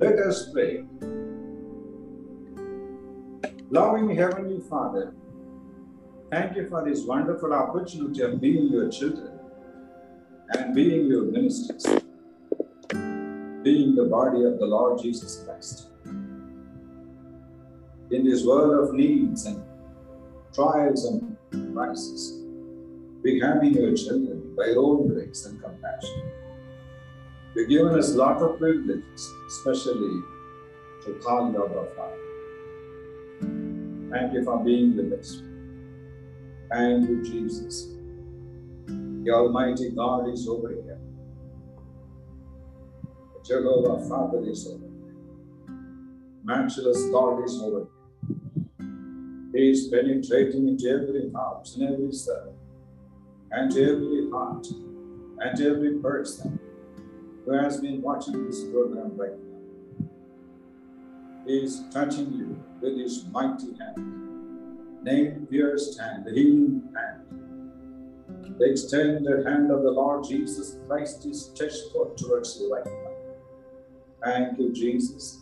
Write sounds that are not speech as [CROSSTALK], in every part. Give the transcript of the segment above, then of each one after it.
Let us pray. Loving Heavenly Father, thank you for this wonderful opportunity of being your children and being your ministers, being the body of the Lord Jesus Christ. In this world of needs and trials and crises, we have been your children by your own grace and compassion. You've given us a lot of privileges, especially to call you our Father. Thank you for being with us. Thank you, Jesus. The Almighty God is over here. Jehovah Father is over here. Matchless God is over here. He is penetrating into every house and every cell, and every heart, and every person who has been watching this program right now. Is touching you with his mighty hand, named pierced hand, the healing hand. The extended hand of the Lord Jesus Christ is stretched forth towards you right now. Thank you, Jesus.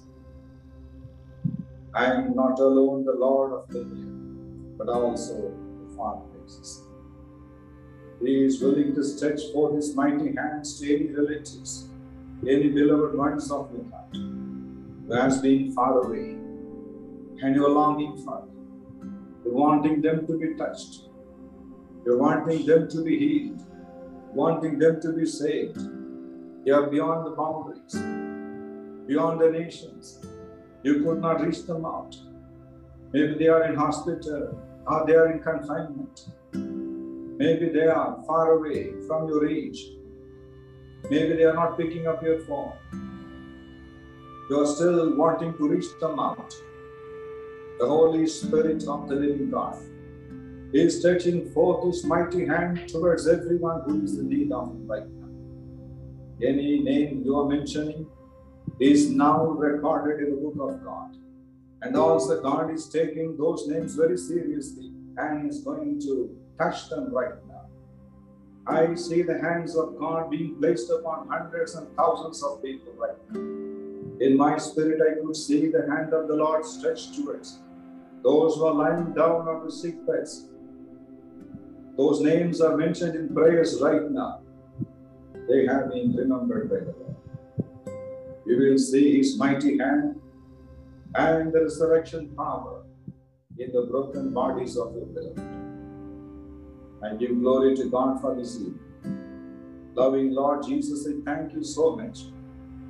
I am not alone the Lord of the year, but also the Father Jesus. He is willing to stretch forth his mighty hands to any relatives, any beloved ones of your heart, who has been far away, and you are longing for them. You're wanting them to be touched. You're wanting them to be healed, wanting them to be saved. They are beyond the boundaries, beyond the nations. You could not reach them out. Maybe they are in hospital or they are in confinement. Maybe they are far away from your reach. Maybe they are not picking up your phone. You are still wanting to reach them out. The Holy Spirit of the living God is stretching forth his mighty hand towards everyone who is in need of him right now. Any name you are mentioning is now recorded in the book of God. And also, God is taking those names very seriously and is going to touch them right now. I see the hands of God being placed upon hundreds and thousands of people right now. In my spirit, I could see the hand of the Lord stretched towards those who are lying down on the sick beds. Those names are mentioned in prayers right now. They have been remembered by the Lord. You will see His mighty hand and the resurrection power in the broken bodies of your beloved. I give glory to God for this evening. Loving Lord Jesus, I thank you so much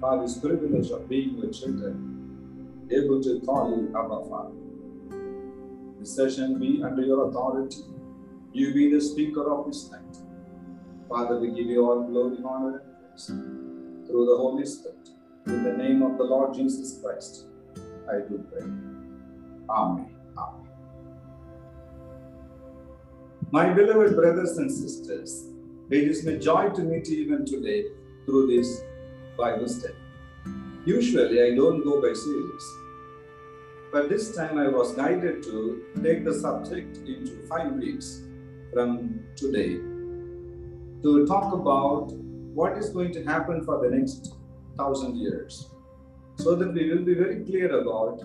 for this privilege of being with children, able to call you Abba Father. This session be under your authority. You be the speaker of this night. Father, we give you all glory, honor, and praise through the Holy Spirit. In the name of the Lord Jesus Christ, I do pray. Amen. My beloved brothers and sisters, it is my joy to meet you even today through this Bible study. Usually, I don't go by series, but this time I was guided to take the subject into five weeks from today to talk about what is going to happen for the next thousand years so that we will be very clear about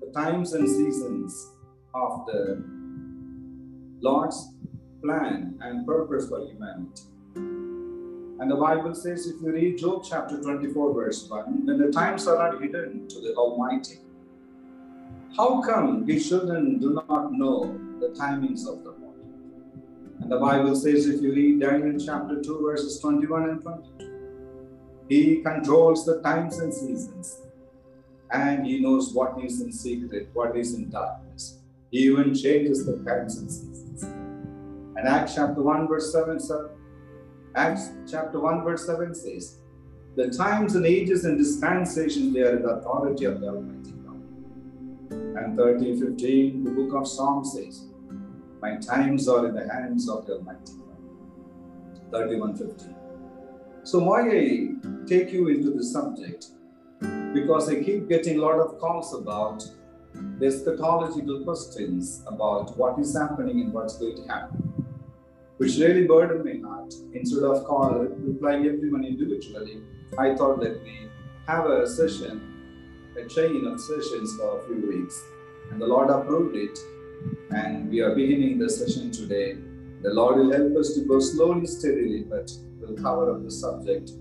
the times and seasons of the Lord's plan and purpose for humanity. And the Bible says, if you read Job chapter 24, verse 1, when the times are not hidden to the Almighty, how come his children do not know the timings of the Lord? And the Bible says, if you read Daniel chapter 2, verses 21 and 22, he controls the times and seasons, and he knows what is in secret, what is in darkness. He even changes the times and seasons. And Acts chapter 1, verse 7, 7 Acts chapter 1, verse 7 says, The times and ages and dispensations they are in the authority of the Almighty God. And 13, 15, the book of Psalms says, My times are in the hands of the Almighty God. 31, 15. So why I take you into the subject? Because I keep getting a lot of calls about the eschatological questions about what is happening and what's going to happen which really burdened my heart. Instead of call, replying everyone individually, I thought let me have a session a chain of sessions for a few weeks, and the Lord approved it. And we are beginning the session today. The Lord will help us to go slowly, steadily, but will cover up the subject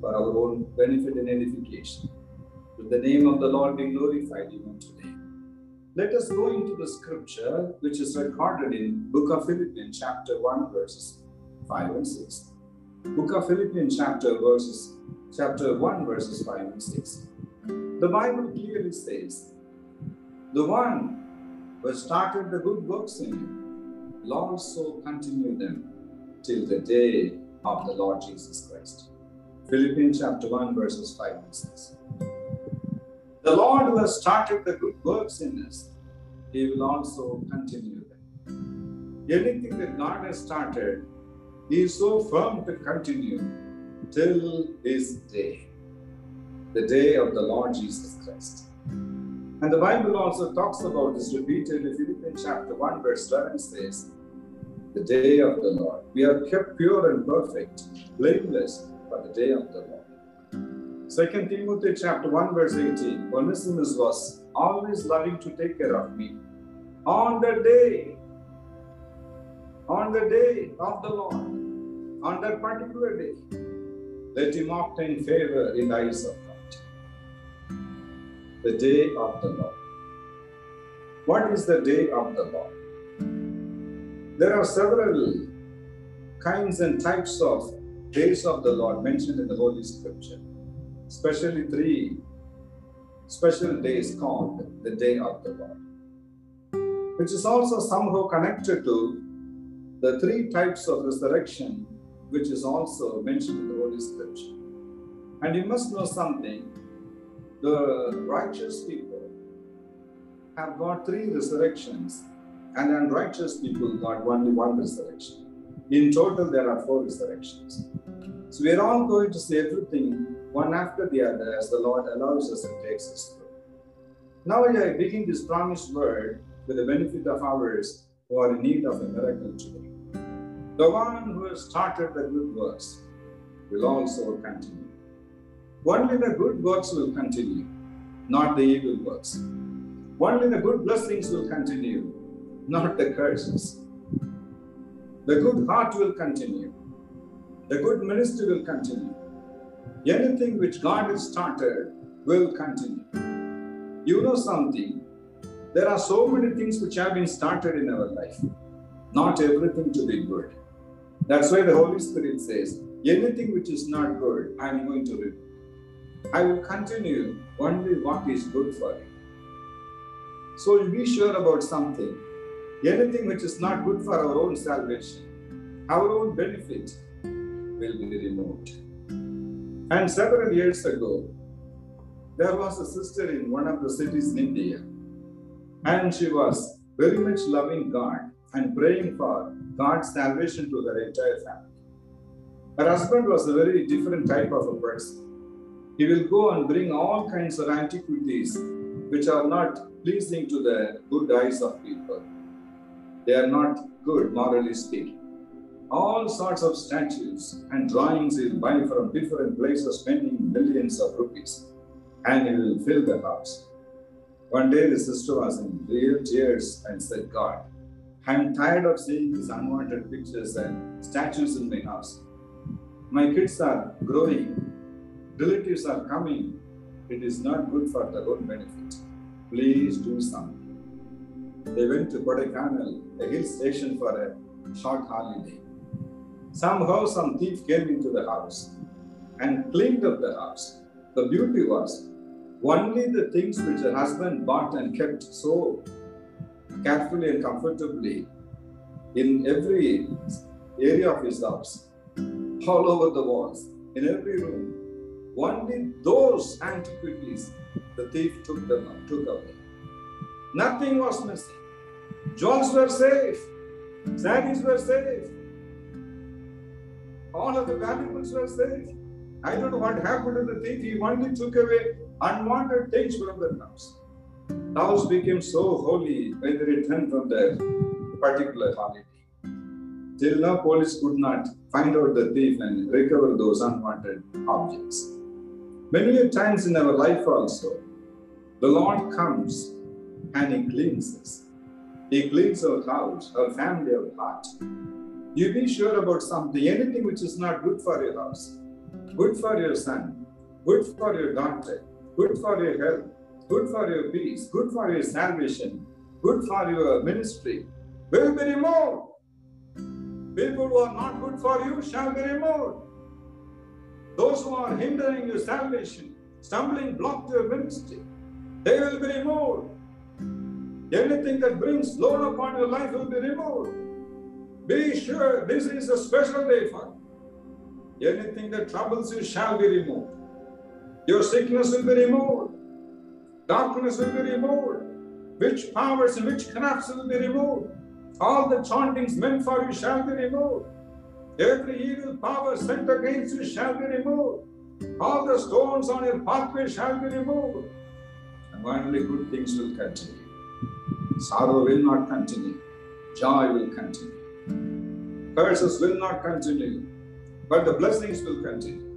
for our own benefit and edification. With the name of the Lord be glorified even today. Let us go into the scripture which is recorded in Book of Philippians, chapter 1, verses 5 and 6. Book of Philippians, chapter verses, chapter 1, verses 5 and 6. The Bible clearly says, The one who started the good works in you will also continue them till the day of the Lord Jesus Christ. Philippians chapter 1, verses 5 and 6. The Lord who has started the good works in us, He will also continue them. Anything that God has started, He is so firm to continue till His day, the day of the Lord Jesus Christ. And the Bible also talks about this repeatedly. Philippians chapter 1, verse 11 says, The day of the Lord. We are kept pure and perfect, blameless for the day of the Lord. Second Timothy chapter 1, verse 18. Onesimus was always loving to take care of me. On the day, on the day of the Lord, on that particular day, let him obtain favor in the eyes of God. The day of the Lord. What is the day of the Lord? There are several kinds and types of days of the Lord mentioned in the Holy Scripture, especially three special days called the Day of the Lord, which is also somehow connected to the three types of resurrection, which is also mentioned in the Holy Scripture. And you must know something the righteous people have got three resurrections, and unrighteous people got only one resurrection. In total, there are four resurrections. So we are all going to see everything one after the other as the Lord allows us and takes us through. Now I begin this promised word with the benefit of ours who are in need of a miracle today. The one who has started the good works will also continue. Only the good works will continue, not the evil works. Only the good blessings will continue, not the curses. The good heart will continue. The good ministry will continue. Anything which God has started will continue. You know something? There are so many things which have been started in our life. Not everything to be good. That's why the Holy Spirit says, anything which is not good, I am going to remove. I will continue only what is good for you. So be sure about something. Anything which is not good for our own salvation, our own benefit, will be removed. And several years ago, there was a sister in one of the cities in India, and she was very much loving God and praying for God's salvation to their entire family. Her husband was a very different type of a person. He will go and bring all kinds of antiquities which are not pleasing to the good eyes of people. They are not good, morally speaking. All sorts of statues and drawings he'll buy from different places, spending millions of rupees, and he will fill the house. One day, the sister was in real tears and said, God, I'm tired of seeing these unwanted pictures and statues in my house. My kids are growing, relatives are coming. It is not good for their own benefit. Please do something. They went to Kodaikanal, a hill station, for a short holiday. Somehow, some thief came into the house and cleaned up the house. The beauty was only the things which her husband bought and kept so carefully and comfortably in every area of his house, all over the walls, in every room. Only those antiquities the thief took them took away. Nothing was missing. Jewels were safe. Saris were safe. All of the valuables were safe. I don't know what happened to the thief. He only took away unwanted things from the house. The house became so holy when they returned from their particular holiday. Till now, police could not find out the thief and recover those unwanted objects. Many times in our life also, The Lord comes and He cleanses. He cleans our house, our family, our heart. You be sure about something, anything which is not good for your house, good for your son, good for your daughter, good for your health, good for your peace, good for your salvation, good for your ministry, will be removed. People who are not good for you shall be removed. Those who are hindering your salvation, stumbling block to your ministry, they will be removed. Anything that brings load upon your life will be removed. Be sure this is a special day for you. Anything that troubles you shall be removed. Your sickness will be removed. Darkness will be removed. Witch powers and witchcrafts will be removed. All the chantings meant for you shall be removed. Every evil power sent against you shall be removed. All the stones on your pathway shall be removed. And finally, good things will continue. Sorrow will not continue. Joy will continue. Curses will not continue. But the blessings will continue.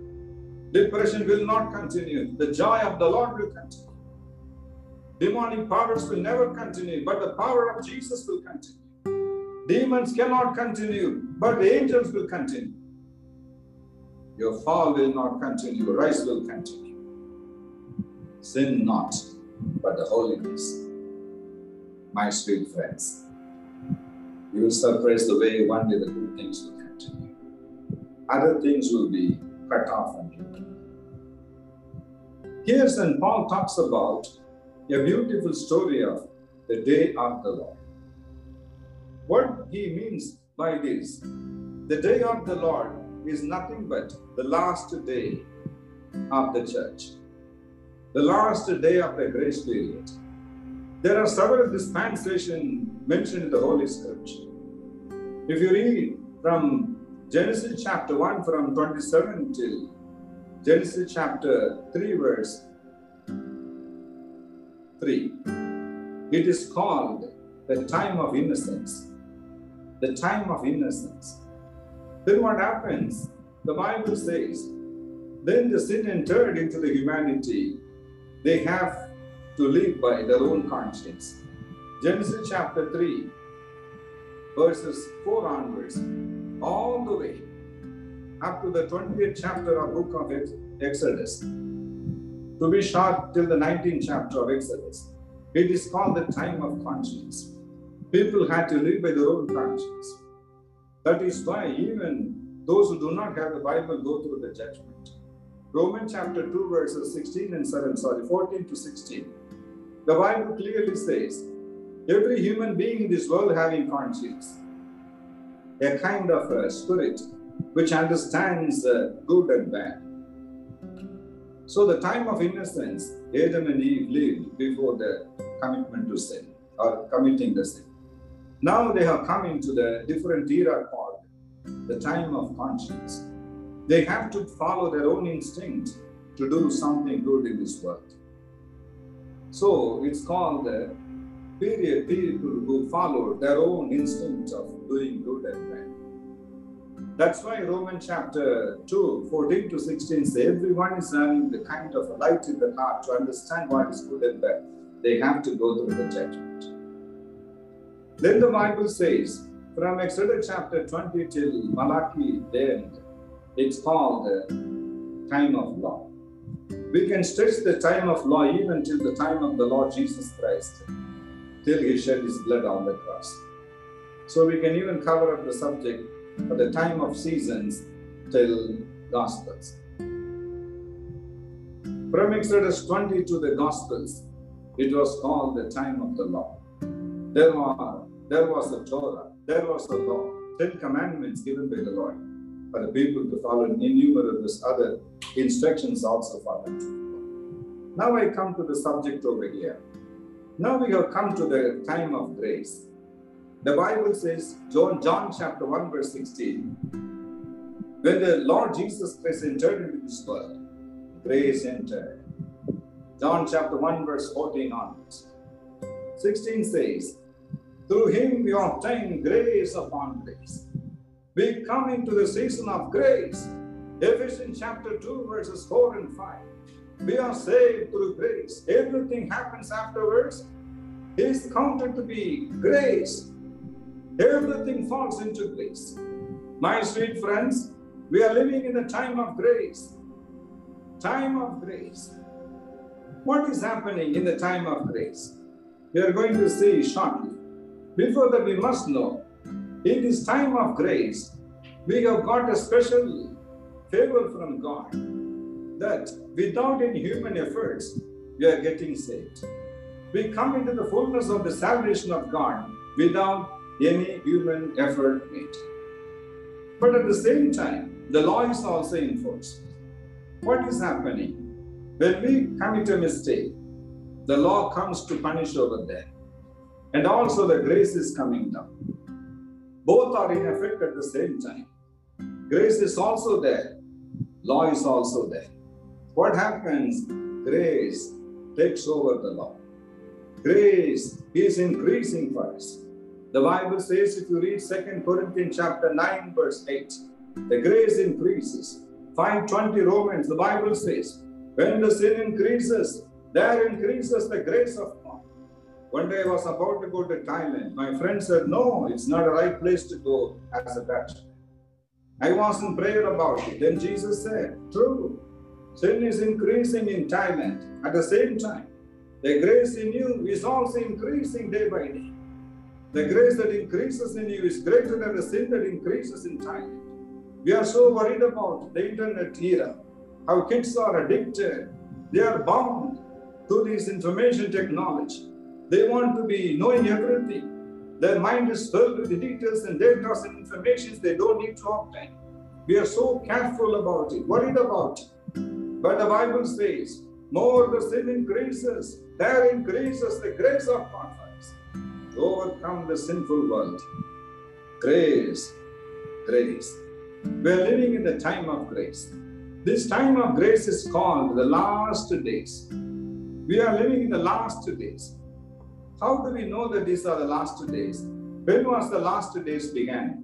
Depression will not continue. The joy of the Lord will continue. Demonic powers will never continue, but the power of Jesus will continue. Demons cannot continue, but the angels will continue. Your fall will not continue, your rise will continue. Sin not, but the holiness. My sweet friends, you will surprise the way one day the good things will continue. Other things will be cut off and given. Here, St. Paul talks about a beautiful story of the day of the Lord. What he means by this, the day of the Lord is nothing but the last day of the church, the last day of the grace period. There are several dispensations mentioned in the Holy Scripture. If you read from Genesis chapter 1 from 27 till Genesis chapter 3 verse 3, it is called the time of innocence the time of innocence. Then what happens? The Bible says, then the sin entered into the humanity. They have to live by their own conscience. Genesis chapter 3, verses 4 onwards, all the way up to the 20th chapter of book of Exodus. To be short, till the 19th chapter of Exodus. It is called the time of conscience. People had to live by their own conscience. That is why even those who do not have the Bible go through the judgment. Romans chapter 2, verses 16 and 7, sorry, 14 to 16. The Bible clearly says, every human being in this world having conscience, a kind of a spirit which understands good and bad. So the time of innocence, Adam and Eve lived before the commitment to sin or committing the sin. Now they have come into the different era called the time of conscience. They have to follow their own instinct to do something good in this world. So it's called the period people who follow their own instinct of doing good and bad. That's why Romans chapter 2, 14 to 16 says everyone is having the kind of light in the heart to understand what is good and bad. They have to go through the judgment. Then the Bible says, from Exodus chapter 20 till Malachi, then it's called the time of law. We can stretch the time of law even till the time of the Lord Jesus Christ, till he shed his blood on the cross. So we can even cover up the subject of the time of seasons till Gospels. From Exodus 20 to the Gospels, it was called the time of the law. There were there was the Torah, there was the law, Ten Commandments given by the Lord for the people to follow, and innumerable other instructions also for them. Now I come to the subject over here. Now we have come to the time of grace. The Bible says, John, John chapter 1, verse 16, when the Lord Jesus Christ entered into this world, grace entered. John chapter 1, verse 14 onwards. 16 says, through him we obtain grace upon grace. We come into the season of grace. Ephesians chapter 2, verses 4 and 5. We are saved through grace. Everything happens afterwards is counted to be grace. Everything falls into grace. My sweet friends, we are living in a time of grace. Time of grace. What is happening in the time of grace? We are going to see shortly. Before that, we must know in this time of grace, we have got a special favor from God that without any human efforts, we are getting saved. We come into the fullness of the salvation of God without any human effort made. But at the same time, the law is also enforced. What is happening? When we commit a mistake, the law comes to punish over there. And also the grace is coming down. Both are in effect at the same time. Grace is also there, law is also there. What happens? Grace takes over the law. Grace is increasing for us. The Bible says, if you read 2 Corinthians chapter 9, verse 8, the grace increases. 520 Romans, the Bible says, when the sin increases, there increases the grace of God. One day I was about to go to Thailand. My friend said, No, it's not a right place to go as a bachelor. I was in prayer about it. Then Jesus said, True, sin is increasing in Thailand. At the same time, the grace in you is also increasing day by day. The grace that increases in you is greater than the sin that increases in Thailand. We are so worried about the internet era, how kids are addicted. They are bound to this information technology. They want to be knowing everything. Their mind is filled with the details and data and information they don't need to obtain. We are so careful about it, worried about it. But the Bible says, more the sin increases, there increases the grace of for to overcome the sinful world. Grace, grace. We are living in the time of grace. This time of grace is called the last days. We are living in the last days. How do we know that these are the last days? When was the last days began?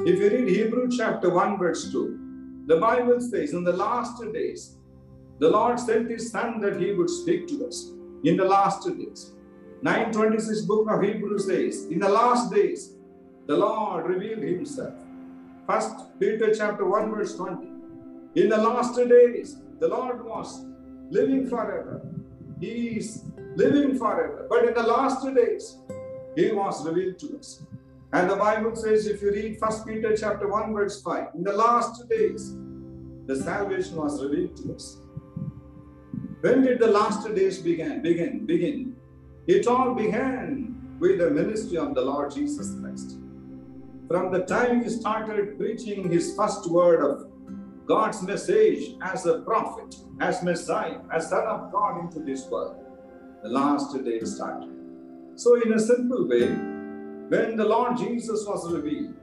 If you read Hebrew chapter 1, verse 2, the Bible says, In the last days, the Lord sent his Son that he would speak to us. In the last days. 926 book of Hebrews says, In the last days, the Lord revealed himself. First Peter chapter 1, verse 20. In the last days, the Lord was living forever. He is living forever. But in the last days, he was revealed to us. And the Bible says, if you read First Peter chapter 1, verse 5, in the last days, the salvation was revealed to us. When did the last days begin? Begin, begin. It all began with the ministry of the Lord Jesus Christ. From the time he started preaching his first word of God's message as a prophet, as Messiah, as Son of God into this world, the last day started. So, in a simple way, when the Lord Jesus was revealed,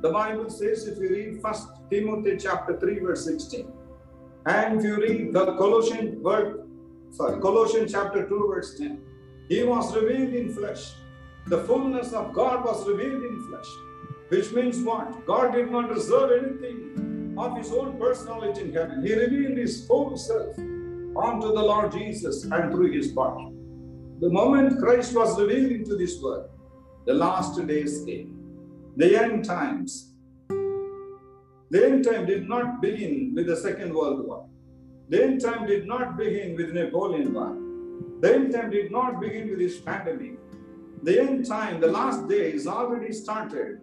the Bible says, if you read First Timothy chapter 3, verse 16, and if you read the Colossian word, sorry, Colossians chapter 2, verse 10, he was revealed in flesh. The fullness of God was revealed in flesh. Which means what? God did not reserve anything of his own personality in heaven. He revealed his whole self unto the Lord Jesus and through his body. The moment Christ was revealed into this world, the last days came. The end times. The end time did not begin with the Second World War. The end time did not begin with Napoleon War. The end time did not begin with this pandemic. The end time, the last day, is already started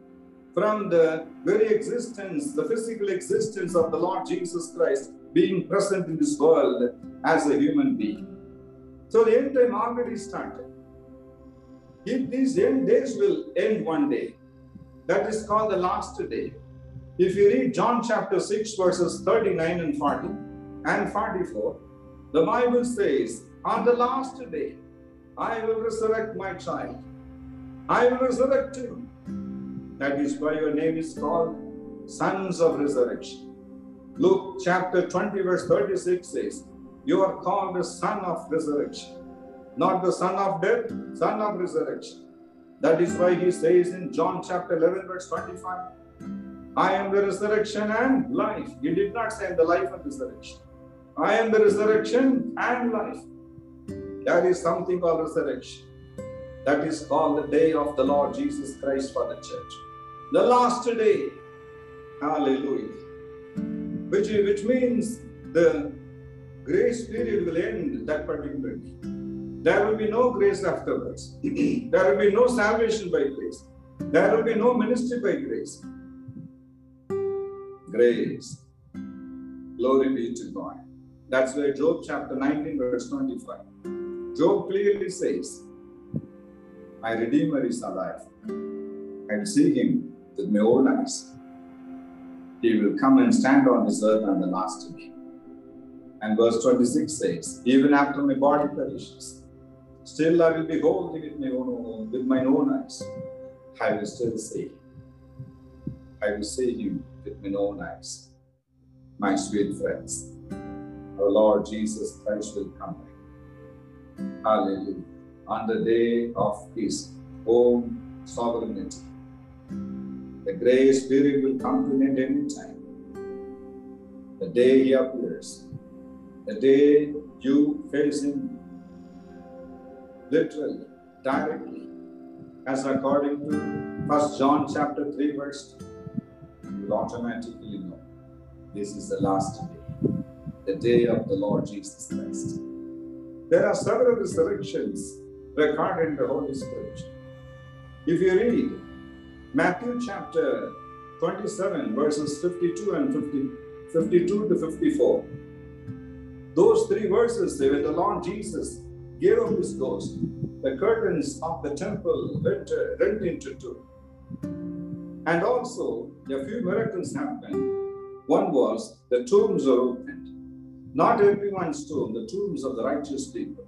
from the very existence, the physical existence of the Lord Jesus Christ being present in this world as a human being. So the end time already started. If these end days will end one day, that is called the last day. If you read John chapter 6, verses 39 and 40 and 44, the Bible says, On the last day, I will resurrect my child. I will resurrect him. That is why your name is called Sons of Resurrection. Luke chapter 20, verse 36 says, You are called the Son of Resurrection, not the Son of Death, Son of Resurrection. That is why he says in John chapter 11, verse 25, I am the resurrection and life. He did not say the life and resurrection. I am the resurrection and life. There is something called resurrection. That is called the day of the Lord Jesus Christ for the church. The last day. Hallelujah. Which, which means the grace period will end that particular day. There will be no grace afterwards. [CLEARS THROAT] there will be no salvation by grace. There will be no ministry by grace. Grace. Glory be to God. That's why Job chapter 19, verse 25. Job clearly says, My Redeemer is alive. I will see him with my own eyes. He will come and stand on this earth on the last day. And verse 26 says, Even after my body perishes, still I will behold him with my own, with my own eyes. I will still see. I will see him my own eyes. My sweet friends our Lord Jesus Christ will come back. Hallelujah. On the day of His own sovereignty. The grace spirit will come to an end any time. The day He appears. The day you face Him literally, directly, as according to 1 John chapter 3, verse 2, you will automatically know this is the last day the day of the Lord Jesus Christ. There are several resurrections recorded in the Holy Scripture. If you read Matthew chapter 27, verses 52 and 50, 52 to 54, those three verses say, when the Lord Jesus gave up his ghost, the curtains of the temple rent, rent into two. And also, a few miracles happened. One was the tombs were opened not everyone's tomb, the tombs of the righteous people.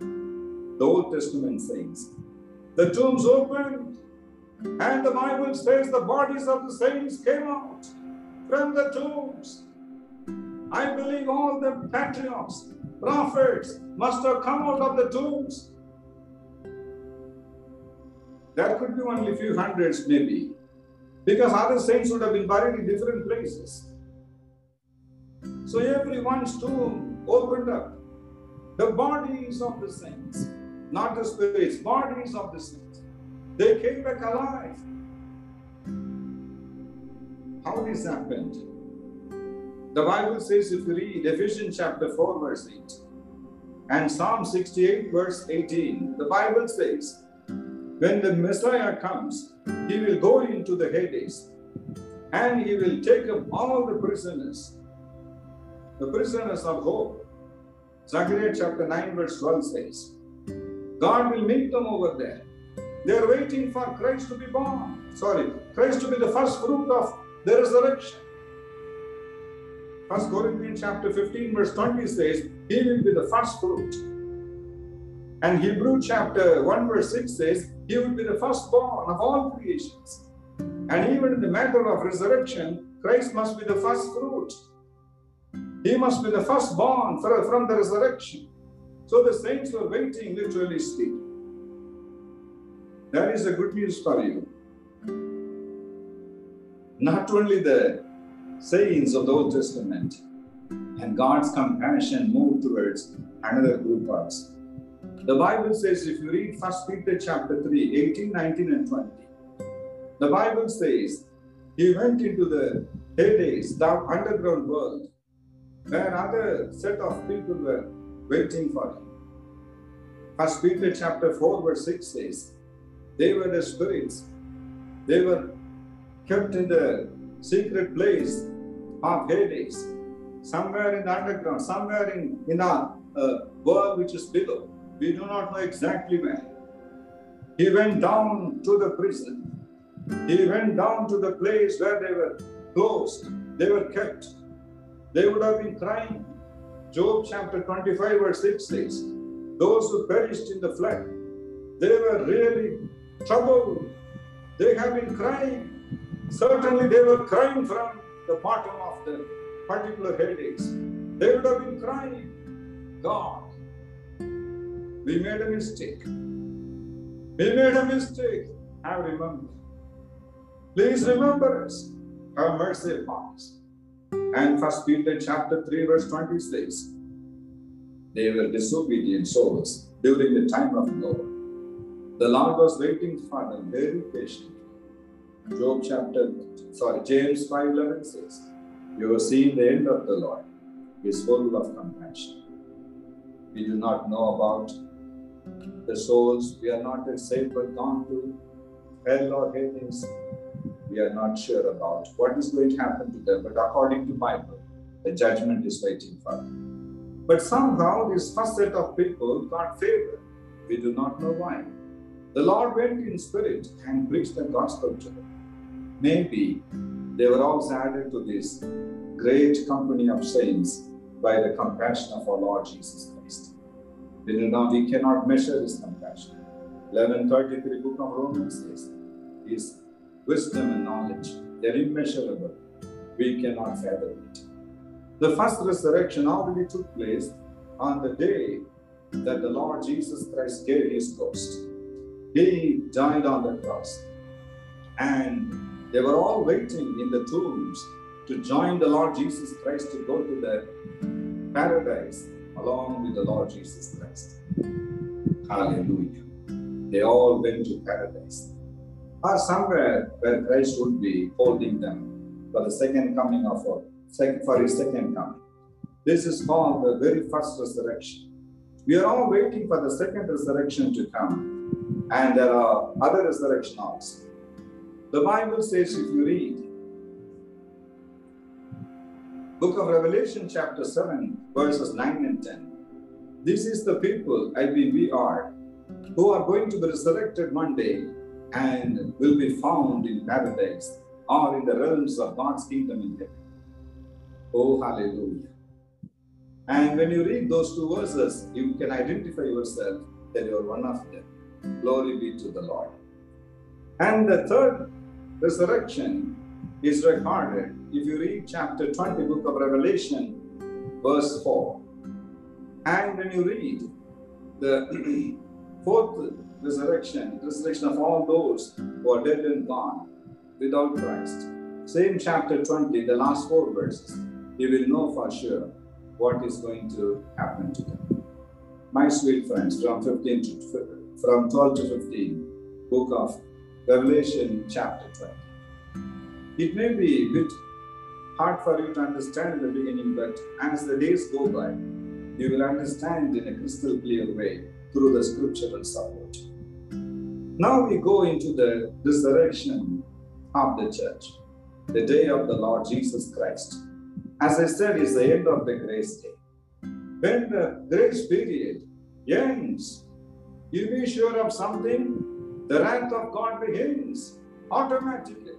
The Old Testament says, the tombs opened, and the Bible says the bodies of the saints came out from the tombs. I believe all the patriarchs, prophets must have come out of the tombs. There could be only a few hundreds, maybe, because other saints would have been buried in different places. So everyone's tomb opened up. The bodies of the saints, not the spirits, bodies of the saints. They came back alive. How this happened? The Bible says, if you read Ephesians chapter 4, verse 8, and Psalm 68, verse 18, the Bible says, when the Messiah comes, he will go into the Hades and he will take up all the prisoners the prisoners of hope. Zechariah chapter 9, verse 12 says, God will meet them over there. They are waiting for Christ to be born. Sorry, Christ to be the first fruit of the resurrection. First Corinthians chapter 15, verse 20 says, He will be the first fruit. And Hebrew chapter 1, verse 6 says, He will be the firstborn of all creations. And even in the matter of resurrection, Christ must be the first fruit. He must be the firstborn from the resurrection. So the saints were waiting, literally speaking. That is a good news for you. Not only the sayings of the Old Testament and God's compassion moved towards another group of us. The Bible says, if you read 1 Peter chapter 3, 18, 19, and 20, the Bible says he went into the Hades, the underground world, where another set of people were waiting for him. First Peter chapter 4, verse 6 says, They were the spirits. They were kept in the secret place of Hades, somewhere in the underground, somewhere in, in a uh, world which is below. We do not know exactly where. He went down to the prison. He went down to the place where they were closed, they were kept they would have been crying. Job chapter 25, verse 6 says, Those who perished in the flood, they were really troubled. They have been crying. Certainly, they were crying from the bottom of the particular Hades. They would have been crying, God, we made a mistake. We made a mistake. I remember. Please remember us. Have mercy upon us. And First Peter chapter 3, verse 26. They were disobedient souls during the time of Noah. The Lord was waiting for them very patiently. Job chapter, sorry, James 5:11 says, You have seen the end of the Lord. He is full of compassion. We do not know about the souls. We are not yet saved but gone to hell or Hades. We are not sure about what is going to happen to them. But according to Bible, the judgment is waiting for them. But somehow this first set of people got favor. We do not know why. The Lord went in spirit and preached the gospel to them. Maybe they were also added to this great company of saints by the compassion of our Lord Jesus Christ. We do not, we cannot measure his compassion. 1133 book of Romans says, His wisdom and knowledge, they're immeasurable. We cannot fathom it. The first resurrection already took place on the day that the Lord Jesus Christ gave his ghost. He died on the cross. And they were all waiting in the tombs to join the Lord Jesus Christ to go to the paradise along with the Lord Jesus Christ. Hallelujah. They all went to paradise. Or somewhere where Christ would be holding them for the second coming of for his second coming. This is called the very first resurrection. We are all waiting for the second resurrection to come, and there are other resurrections also. The Bible says, if you read Book of Revelation, chapter 7, verses 9 and 10, this is the people, I mean, we are, who are going to be resurrected one day and will be found in paradise or in the realms of God's kingdom in heaven. Oh, hallelujah. And when you read those two verses, you can identify yourself that you are one of them. Glory be to the Lord. And the third resurrection is recorded if you read chapter 20, book of Revelation, verse 4. And when you read the [CLEARS THROAT] fourth resurrection, resurrection of all those who are dead and gone without Christ, same chapter 20, the last four verses, you will know for sure what is going to happen to them. My sweet friends, from 15 to from 12 to 15, book of Revelation chapter 20. It may be a bit hard for you to understand in the beginning, but as the days go by, you will understand in a crystal clear way through the scriptural support. Now we go into the resurrection of the church, the day of the Lord Jesus Christ. As I said, is the end of the grace day. When the grace period ends, you be sure of something the wrath of God begins automatically.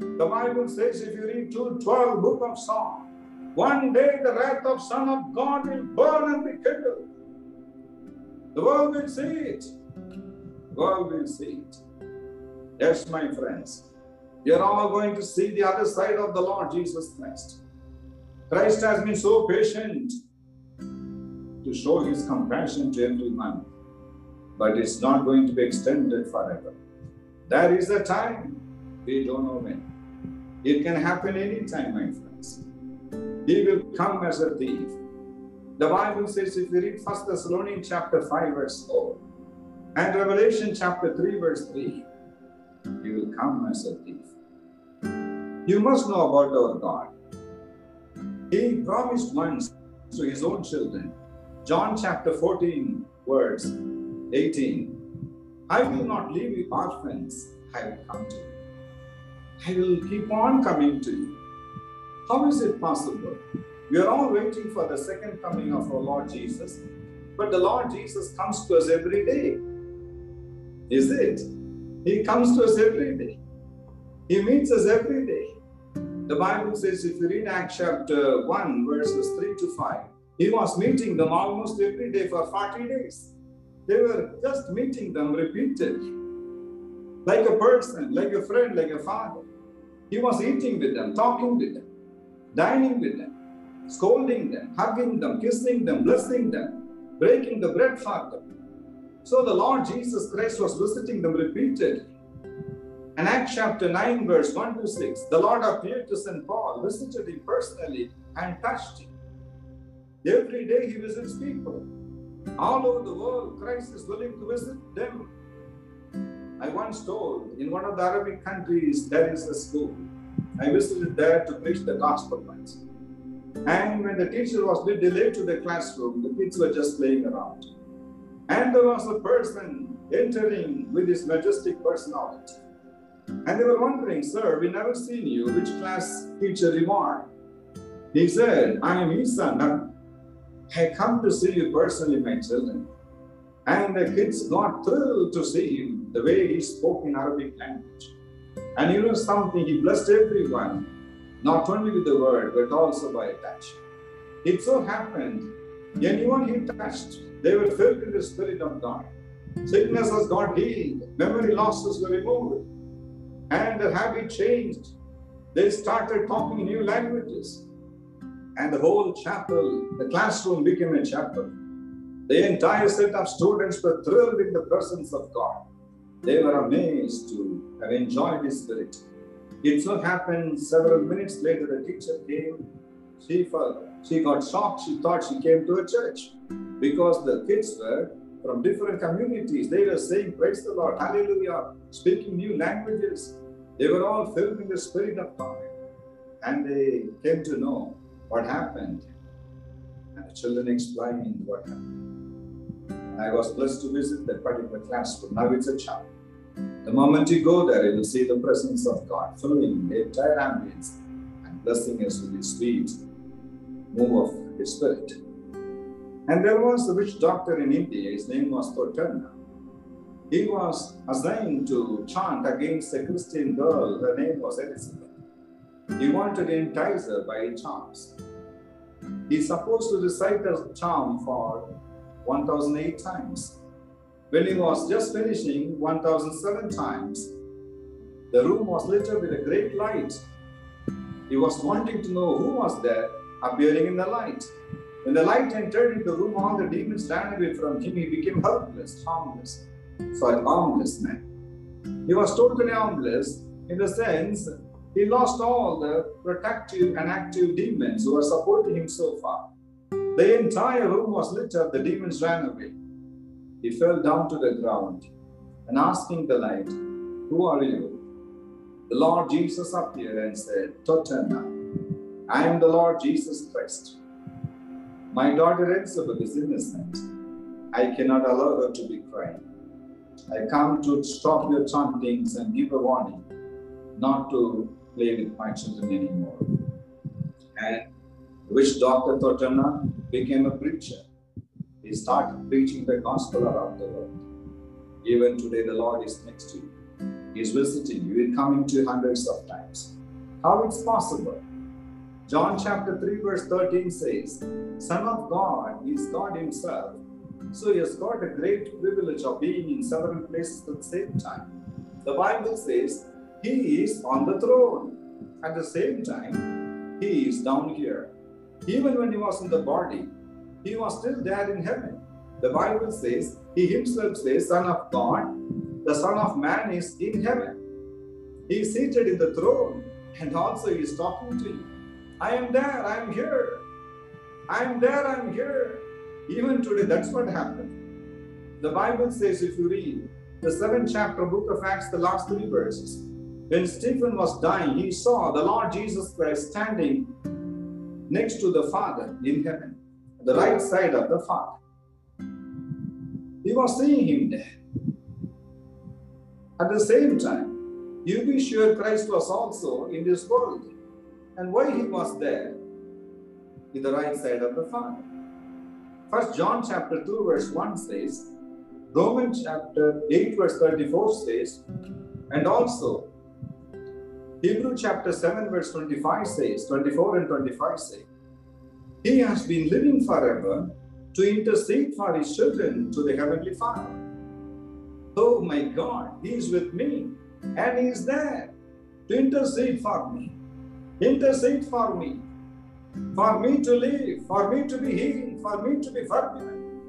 The Bible says, if you read 212 book of Psalm, one day the wrath of Son of God will burn and be kindled. The world will see it. The world will see it. Yes, my friends, are all going to see the other side of the Lord Jesus Christ. Christ has been so patient to show his compassion to everyone but it's not going to be extended forever. There is a time, we don't know when. It can happen anytime, my friends. He will come as a thief. The Bible says, if you read 1 Thessalonians chapter 5, verse 4, and Revelation chapter 3, verse 3, he will come as a thief. You must know about our God. He promised once to his own children. John chapter 14, verse 18 I will not leave you orphans, I will come to you. I will keep on coming to you. How is it possible? We are all waiting for the second coming of our Lord Jesus, but the Lord Jesus comes to us every day. Is it? He comes to us every day. He meets us every day. The Bible says, if you read Acts chapter 1, verses 3 to 5, he was meeting them almost every day for 40 days. They were just meeting them repeatedly. Like a person, like a friend, like a father. He was eating with them, talking with them, dining with them, scolding them, hugging them, kissing them, blessing them, breaking the bread for them. So the Lord Jesus Christ was visiting them repeatedly. And Acts chapter 9, verse 1 to 6, the Lord appeared to St. Paul, visited him personally, and touched him. Every day he visits people. All over the world, Christ is willing to visit them. I once told in one of the Arabic countries, there is a school. I visited there to preach the gospel once. And when the teacher was delayed to the classroom, the kids were just playing around. And there was a person entering with his majestic personality. And they were wondering, Sir, we never seen you. Which class teacher you are? He said, I am his son. I come to see you personally, my children. And the kids got thrilled to see him, the way he spoke in Arabic language. And you know something, he blessed everyone, not only with the word, but also by a touch. It so happened, anyone he touched, they were filled with the Spirit of God. Sickness was got healed, memory losses were removed, and the habit changed. They started talking new languages. And the whole chapel, the classroom became a chapel. The entire set of students were thrilled in the presence of God. They were amazed to have enjoyed His Spirit. It so happened several minutes later, the teacher came. She felt, she got shocked. She thought she came to a church because the kids were from different communities. They were saying, Praise the Lord, Hallelujah, speaking new languages. They were all filled with the Spirit of God. And they came to know what happened. And the children explained what happened. I was blessed to visit that particular classroom. Now it's a chapel. The moment you go there, you will see the presence of God filling the entire ambience and blessing us with His sweet move of His Spirit. And there was a witch doctor in India, his name was Torturna. He was assigned to chant against a Christian girl, her name was Elizabeth. He wanted to entice her by charms. He's supposed to recite a charm for 1008 times. When he was just finishing 1007 times, the room was lit up with a great light. He was wanting to know who was there appearing in the light. When the light entered into the room, all the demons ran away from him. He became helpless, harmless. Sorry, harmless man. He was totally harmless in the sense he lost all the protective and active demons who were supporting him so far. The entire room was lit up, the demons ran away. He fell down to the ground and asking the light, Who are you? The Lord Jesus appeared and said, Totana, I am the Lord Jesus Christ. My daughter Elizabeth is innocent. I cannot allow her to be crying. I come to stop your chantings and give a warning not to play with my children anymore. And witch Dr. Totana became a preacher. He started preaching the gospel around the world. Even today, the Lord is next to you. He is visiting you. He's coming to you hundreds of times. How it's possible? John chapter 3, verse 13 says, Son of God is God Himself. So He has got a great privilege of being in several places at the same time. The Bible says He is on the throne. At the same time, He is down here. Even when He was in the body, He was still there in heaven. The Bible says, He Himself says, Son of God, the Son of Man is in heaven. He is seated in the throne and also He is talking to you. I am there, I am here. I am there, I am here. Even today, that's what happened. The Bible says, if you read the seventh chapter, book of Acts, the last three verses, when Stephen was dying, he saw the Lord Jesus Christ standing next to the Father in heaven, the right side of the Father. He was seeing him there. At the same time, you be sure Christ was also in this world and why he was there in the right side of the Father. First John chapter 2, verse 1 says, Romans chapter 8, verse 34 says, and also Hebrew chapter 7, verse 25 says, 24 and 25 say, He has been living forever to intercede for his children to the Heavenly Father. Oh my God, He is with me and He is there to intercede for me. Intercede for me, for me to live, for me to be healed, for me to be forgiven.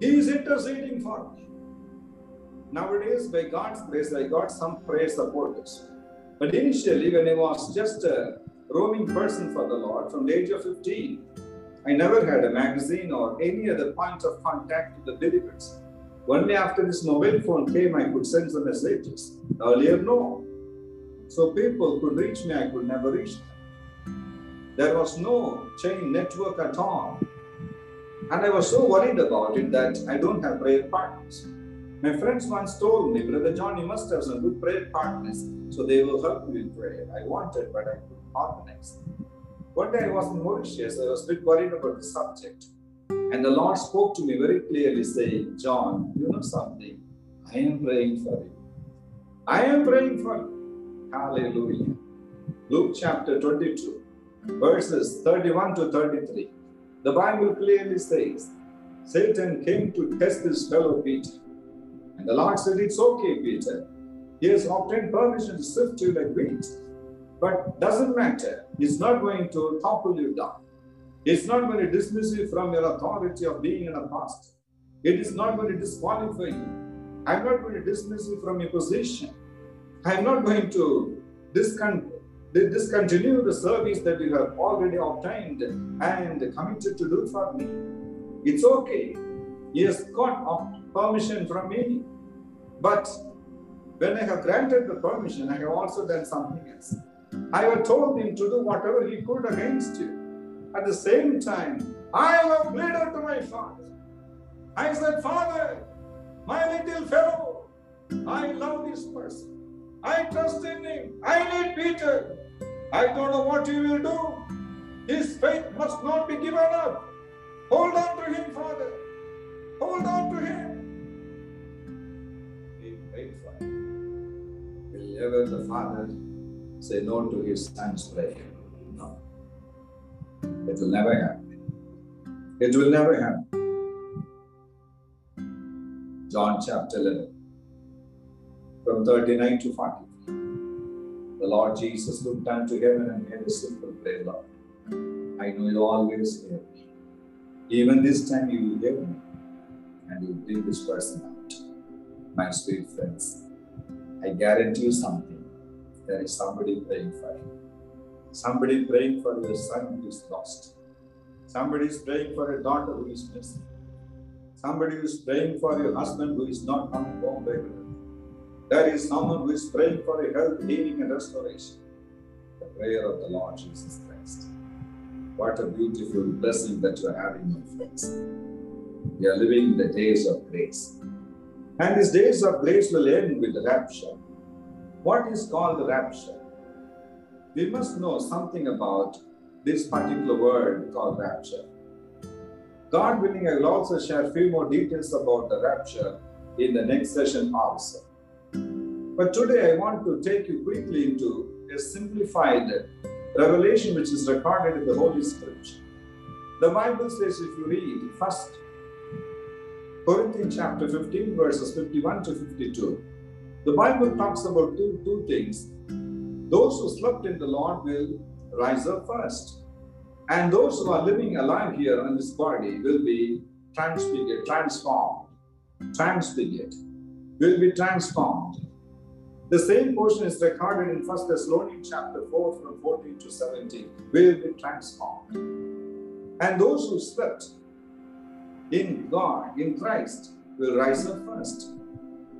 He is interceding for me. nowadays, by God's grace, I got some prayer supporters. But initially, when I was just a roaming person for the Lord from the age of 15, I never had a magazine or any other point of contact with the believers. Only after this mobile phone came, I could send some messages. Earlier, no. So people could reach me, I could never reach them. There was no chain network at all. And I was so worried about it that I don't have prayer partners. My friends once told me, Brother John, you must have some good prayer partners, so they will help you in prayer. I wanted, but I couldn't organize. One day I was in Mauritius, I was a bit worried about the subject. And the Lord spoke to me very clearly, saying, John, you know something? I am praying for you. I am praying for you. Hallelujah. Luke chapter 22, verses 31 to 33. The Bible clearly says, Satan came to test his fellow Peter. And the Lord said, It's okay, Peter. He has obtained permission to sift you like wheat. But doesn't matter. He's not going to topple you down. It's not going to dismiss you from your authority of being an apostle. It is not going to disqualify you. I'm not going to dismiss you from your position. I'm not going to discontinue the service that you have already obtained and committed to do for me. It's okay. He has got permission from me. But when I have granted the permission, I have also done something else. I have told him to do whatever he could against you. At the same time, I have pleaded to my father. I said, Father, my little fellow, I love this person. I trust in him. I need Peter. I don't know what he will do. His faith must not be given up. Hold on to him, Father. Hold on to him. Be faithful. Will ever the Father say no to his son's prayer? No. It will never happen. It will never happen. John chapter 11, from 39 to 43. The Lord Jesus looked unto heaven and made a simple prayer, Lord. I know you always hear me. Even this time you will hear me and you will bring this person. My sweet friends, I guarantee you something. There is somebody praying for you. Somebody praying for your son who is lost. Somebody is praying for a daughter who is missing. Somebody is praying for your husband who is not coming home regularly. There is someone who is praying for a health, healing, and restoration. The prayer of the Lord Jesus Christ. What a beautiful blessing that you are having, my friends. We are living in the days of grace. And these days of grace will end with the rapture. What is called the rapture? We must know something about this particular word called rapture. God willing, I will also share a few more details about the rapture in the next session also. But today I want to take you quickly into a simplified revelation which is recorded in the Holy Scripture. The Bible says, if you read first Corinthians chapter 15, verses 51 to 52, the Bible talks about two, two things. Those who slept in the Lord will rise up first. And those who are living alive here in this body will be transfigured, transformed, transfigured, will be transformed. The same portion is recorded in 1 Thessalonians chapter 4 from 14 to 17, will be transformed. And those who slept in God, in Christ, will rise up first.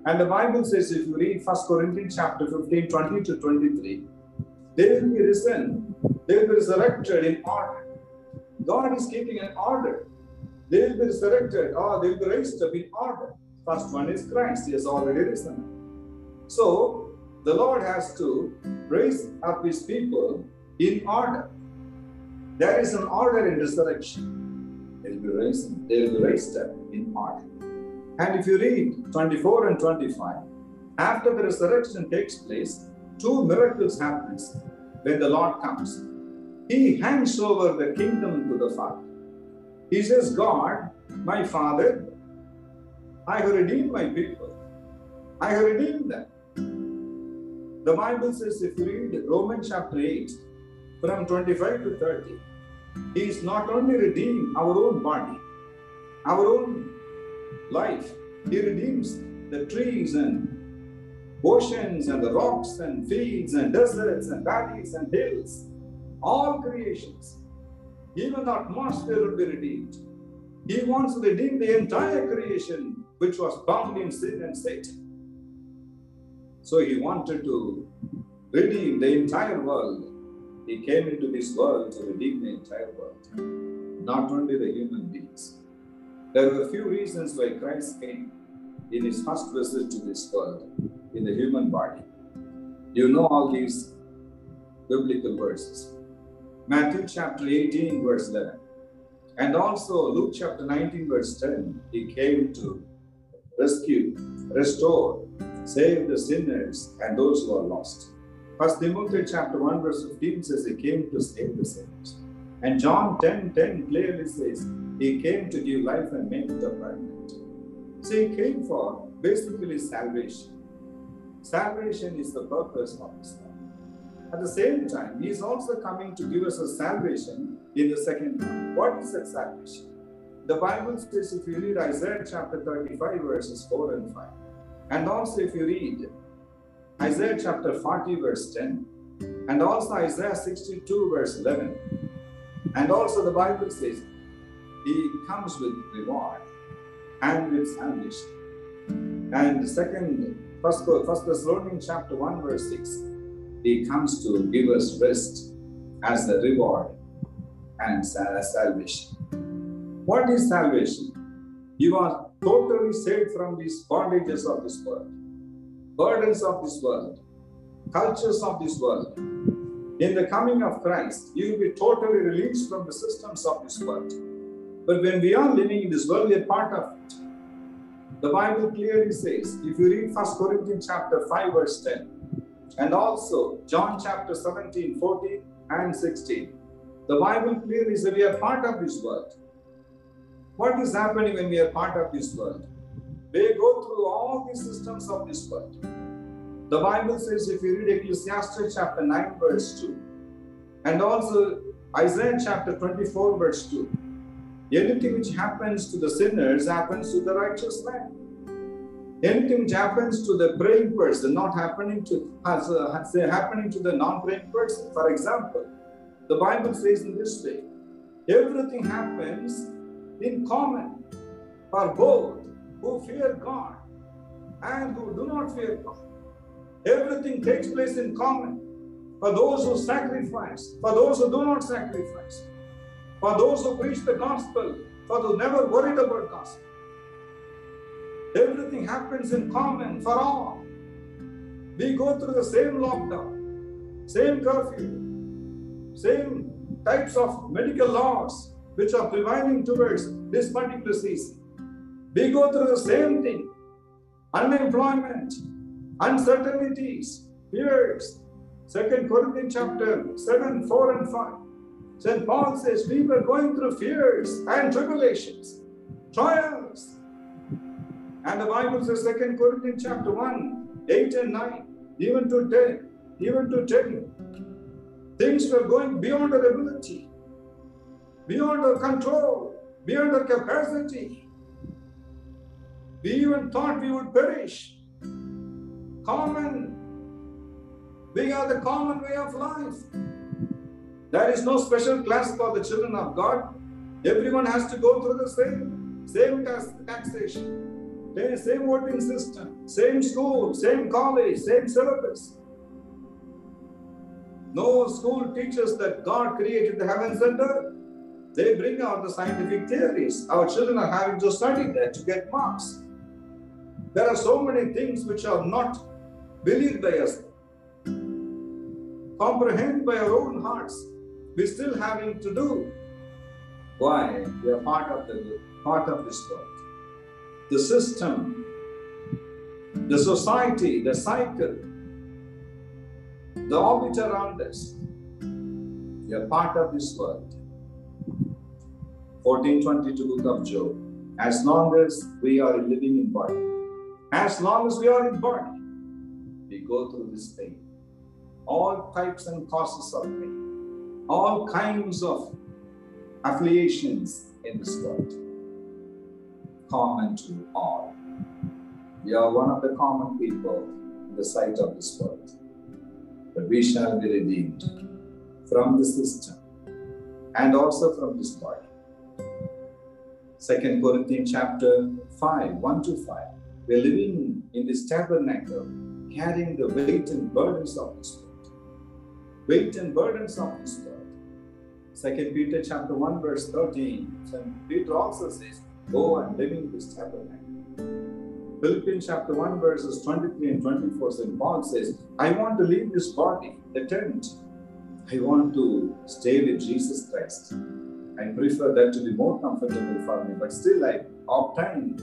And the Bible says, if you read 1 Corinthians chapter 15, 20 to 23, they will be risen, they will be resurrected in order. God is keeping an order. They will be resurrected or they will be raised up in order. First one is Christ, he has already risen. So the Lord has to raise up his people in order. There is an order in resurrection. Raised, they'll be raised up in order. And if you read 24 and 25, after the resurrection takes place, two miracles happens when the Lord comes. He hands over the kingdom to the Father. He says, God, my Father, I have redeemed my people. I have redeemed them. The Bible says, if you read Romans chapter 8, from 25 to 30, He is not only redeeming our own body, our own life, He redeems the trees and oceans and the rocks and fields and deserts and valleys and hills, all creations, even the atmosphere will be redeemed. He wants to redeem the entire creation which was bound in sin and Satan. So he wanted to redeem the entire world. He came into this world to redeem the entire world, not only the human beings. There were a few reasons why Christ came in his first visit to this world in the human body. You know all these biblical verses. Matthew chapter 18, verse 11. And also Luke chapter 19, verse 10. He came to rescue, restore, save the sinners and those who are lost. First Timothy chapter 1, verse 15 says he came to save the sinners. And John 10 10 clearly says he came to give life and make it abundant. So he came for basically salvation. Salvation is the purpose of his life. At the same time, he is also coming to give us a salvation in the second time. What is that salvation? The Bible says, if you read Isaiah chapter 35, verses 4 and 5, and also if you read Isaiah chapter 40, verse 10, and also Isaiah 62, verse 11, and also the Bible says, He comes with reward and with salvation. And second, first, first Thessalonians chapter 1, verse 6, He comes to give us rest as the reward and salvation. What is salvation? You are totally saved from these bondages of this world, burdens of this world, cultures of this world. In the coming of Christ, you will be totally released from the systems of this world. But when we are living in this world, we are part of it. The Bible clearly says, if you read 1 Corinthians chapter 5, verse 10, and also John chapter 17, 14, and 16, the Bible clearly says we are part of this world. What is happening when we are part of this world? They go through all the systems of this world. The Bible says, if you read Ecclesiastes chapter 9, verse 2, and also Isaiah chapter 24, verse 2, anything which happens to the sinners happens to the righteous man. Anything which happens to the praying person, not happening to has, uh, happening to the non-praying person. For example, the Bible says in this way, everything happens in common for both who fear God and who do not fear God. Everything takes place in common for those who sacrifice, for those who do not sacrifice, for those who preach the gospel, for those never worried about gospel. Everything happens in common for all. We go through the same lockdown, same curfew, same types of medical laws, which are prevailing towards this particular season. We go through the same thing unemployment, uncertainties, fears. Second Corinthians chapter 7, 4 and 5. St. Paul says we were going through fears and tribulations, trials. And the Bible says, Second Corinthians chapter 1, 8 and 9, even to 10, even to 10. Things were going beyond our ability beyond our control, beyond our capacity. We even thought we would perish. Common. We are the common way of life. There is no special class for the children of God. Everyone has to go through the same, same tax, taxation, same voting system, same school, same college, same syllabus. No school teaches that God created the heavens and earth. They bring out the scientific theories. Our children are having to study that to get marks. There are so many things which are not believed by us, comprehend by our own hearts. We're still having to do. Why? We are part of the part of this world. The system, the society, the cycle, the orbit around us. We are part of this world. 1422 book of Job. As long as we are living in body, as long as we are in body, we go through this pain. All types and causes of pain, all kinds of affiliations in this world, common to all. We are one of the common people in the sight of this world. But we shall be redeemed from the system and also from this body. Second Corinthians chapter 5, 1 to 5. We're living in this tabernacle, carrying the weight and burdens of this world. Weight and burdens of this world. Second Peter chapter 1, verse 13. St. Peter also says, Go and live in this tabernacle. Philippians chapter 1, verses 23 and 24, St. Paul says, I want to leave this body, the tent. I want to stay with Jesus Christ. I prefer that to be more comfortable for me, but still I obtain,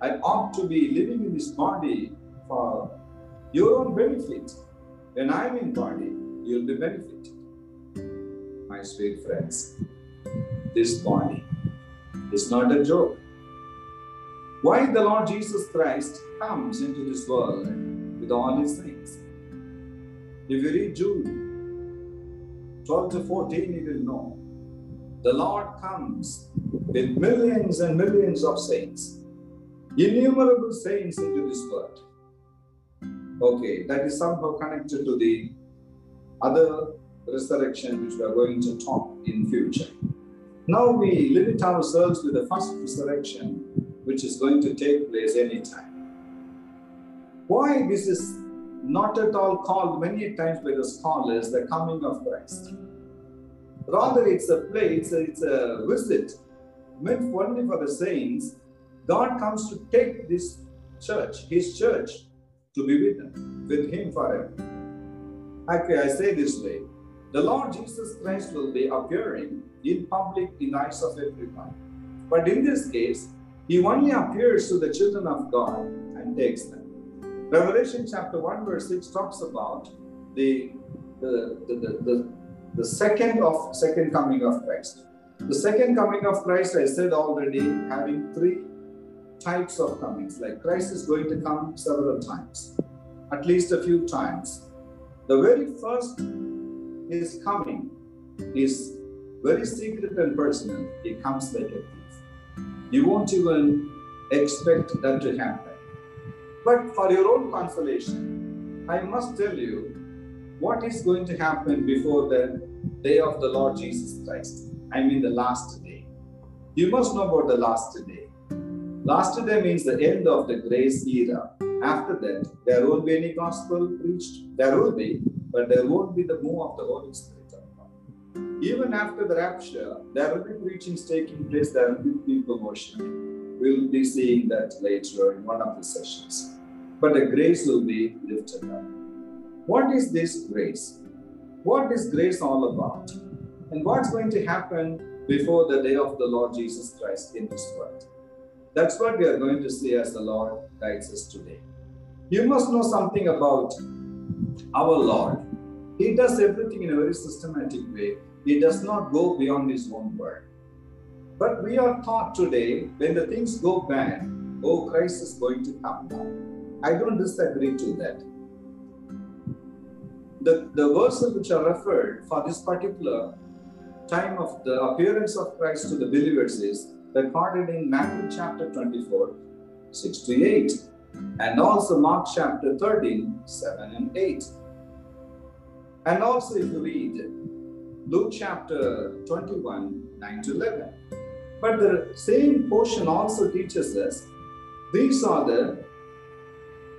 I ought to be living in this body for your own benefit. When I'm in body, you'll be benefited. My sweet friends, this body is not a joke. Why the Lord Jesus Christ comes into this world with all his things? If you read Jude 12 to 14, you will know. The Lord comes with millions and millions of saints, innumerable saints into this world. Okay, that is somehow connected to the other resurrection which we are going to talk in future. Now we limit ourselves with the first resurrection, which is going to take place anytime. Why this is not at all called many times by the scholars the coming of Christ. Rather, it's a place, it's a visit meant only for the saints. God comes to take this church, his church, to be with them, with him forever. Okay, I say this way. The Lord Jesus Christ will be appearing in public in the eyes of everyone. But in this case, he only appears to the children of God and takes them. Revelation chapter 1, verse 6 talks about the, the, the, the, the, the second of second coming of Christ. The second coming of Christ, I said already, having three types of comings. Like Christ is going to come several times, at least a few times. The very first his coming is very secret and personal. He comes like a thief. You won't even expect that to happen. But for your own consolation, I must tell you what is going to happen before the day of the Lord Jesus Christ. I mean, the last day. You must know about the last day. Last day means the end of the grace era. After that, there won't be any gospel preached. There will be, but there won't be the move of the Holy Spirit. Even after the rapture, there will be preachings taking place, there will be people worshiping. We'll be seeing that later in one of the sessions but the grace will be lifted up. What is this grace? What is grace all about? And what's going to happen before the day of the Lord Jesus Christ in this world? That's what we are going to see as the Lord guides us today. You must know something about our Lord. He does everything in a very systematic way. He does not go beyond his own word. But we are taught today when the things go bad, oh, Christ is going to come down. I don't disagree to that. The, the verses which are referred for this particular time of the appearance of Christ to the believers is recorded in Matthew chapter 24, 6 to 8, and also Mark chapter 13, 7 and 8. And also, if you read Luke chapter 21, 9 to 11. But the same portion also teaches us these are the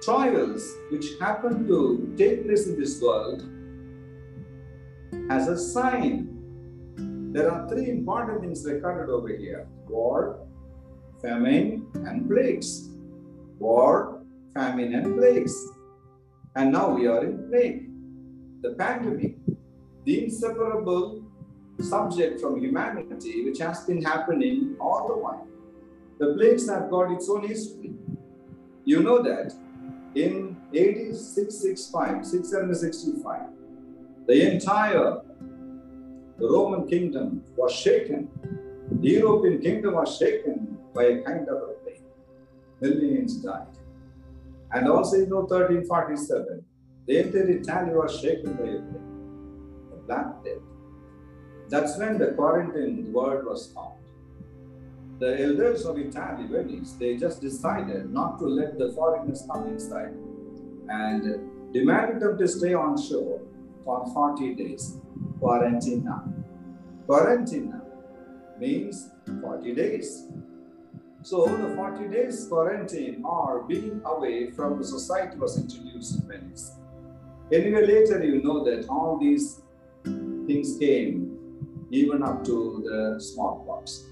trials which happen to take place in this world as a sign. There are three important things recorded over here war, famine, and plagues. War, famine, and plagues. And now we are in plague, the pandemic, the inseparable subject from humanity which has been happening all the while. The plagues have got its own history. You know that in AD 665, 665, the entire Roman kingdom was shaken. The European kingdom was shaken by a kind of a plague. Millions died. And also in 1347, the entire Italy was shaken by a plague, the Black Death. That's when the quarantine word was found. the elders of Italy, Venice, they just decided not to let the foreigners come inside and demanded them to stay on shore for 40 days. Quarantina. Quarantina means 40 days. So the 40 days quarantine or being away from the society was introduced in Venice. Anyway, later you know that all these things came even up to the smallpox.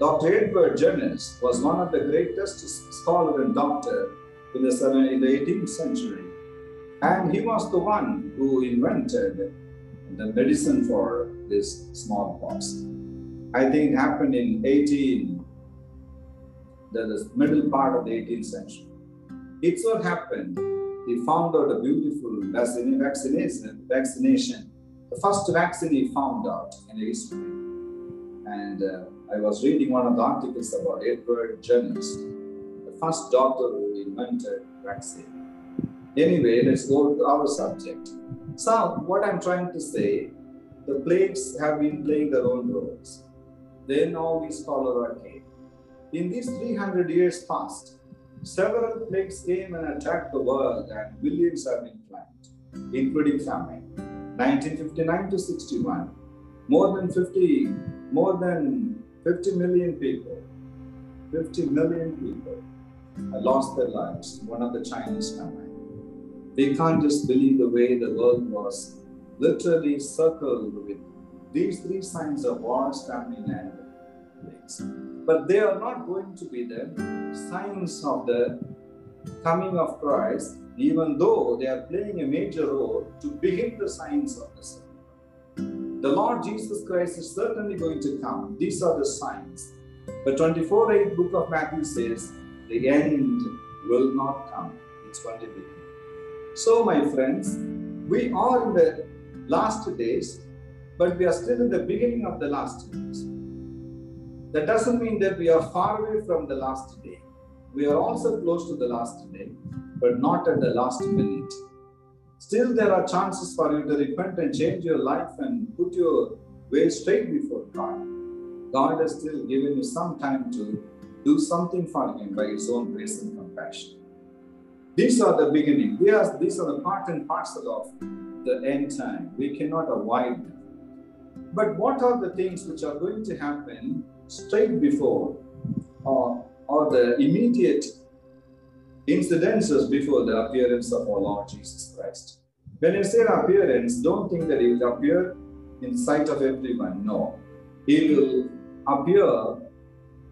Dr. Edward Jenner was one of the greatest scholar and doctor in the, in the 18th century. And he was the one who invented the medicine for this smallpox. I think it happened in 18, the, the middle part of the 18th century. It so happened he found out a beautiful vaccination, vaccination, the first vaccine he found out in history. And uh, I was reading one of the articles about Edward Jenner, the first doctor who invented vaccine. Anyway, let's go to our subject. So, what I'm trying to say, the plagues have been playing their own roles. Then all these cholera came. In these 300 years past, several plagues came and attacked the world, and millions have been claimed, including famine. 1959 to 61, more than 50, more than 50 million people, 50 million people lost their lives in one of the Chinese famine. We can't just believe the way the world was literally circled with these three signs of wars, famine, and plagues. But they are not going to be the signs of the coming of Christ, even though they are playing a major role to begin the signs of the second. The Lord Jesus Christ is certainly going to come. These are the signs. The 24 8 book of Matthew says, The end will not come. It's going to be. So, my friends, we are in the last days, but we are still in the beginning of the last days. That doesn't mean that we are far away from the last day. We are also close to the last day, but not at the last minute. Still, there are chances for you to repent and change your life and put your way straight before God. God has still given you some time to do something for Him by His own grace and compassion. These are the beginning. These are, these are the part and parcel of the end time. We cannot avoid them. But what are the things which are going to happen straight before or, or the immediate incidences before the appearance of our Lord Jesus Christ. When I say appearance, don't think that he will appear in sight of everyone. No. He will appear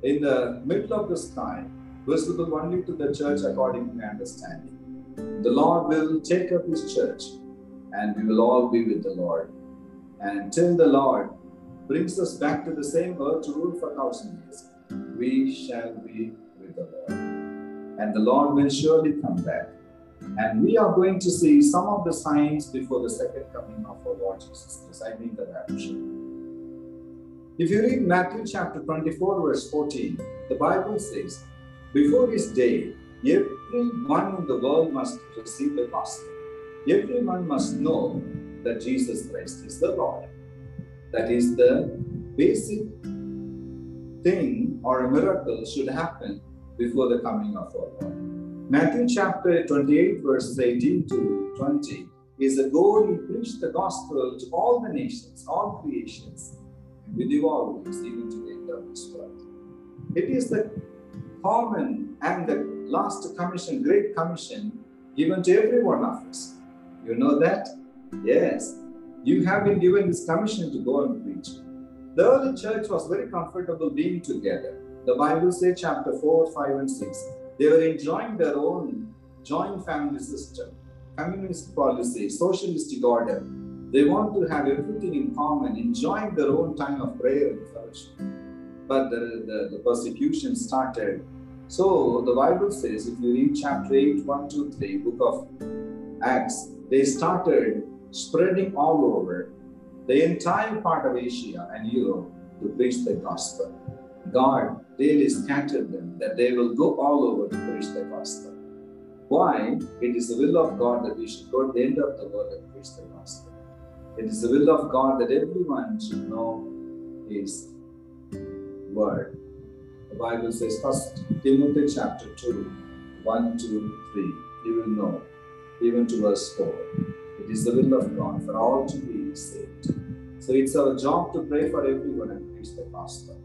in the middle of the sky, visible only to the church according to my understanding. The Lord will take up his church and we will all be with the Lord. And until the Lord brings us back to the same earth to rule for a thousand years, we shall be with the Lord. And the Lord will surely come back. And we are going to see some of the signs before the second coming of our Lord Jesus Christ. I mean the rapture. If you read Matthew chapter 24, verse 14, the Bible says, Before his day, everyone in the world must receive the gospel. Everyone must know that Jesus Christ is the Lord. That is the basic thing or a miracle should happen before the coming of our Lord. Matthew chapter 28, verses 18 to 20 is a go and preach the gospel to all the nations, all creations, and with you always, even to the end of this world. It is the common and the last commission, great commission, given to every one of us. You know that? Yes. You have been given this commission to go and preach. The early church was very comfortable being together. The Bible says, chapter 4, 5, and 6. They were enjoying their own joint family system, communist policy, socialistic order. They want to have everything in common, enjoying their own time of prayer and fellowship. But the, the, the persecution started. So the Bible says, if you read chapter 8, 1, 2, 3, book of Acts, they started spreading all over the entire part of Asia and Europe to preach the gospel. God really scattered them that they will go all over to preach the gospel. Why? It is the will of God that we should go to the end of the world and preach the gospel. It is the will of God that everyone should know His word. The Bible says, First Timothy chapter 2, 1 to 3. You will know, even to verse 4. It is the will of God for all to be saved. So it's our job to pray for everyone and preach the gospel.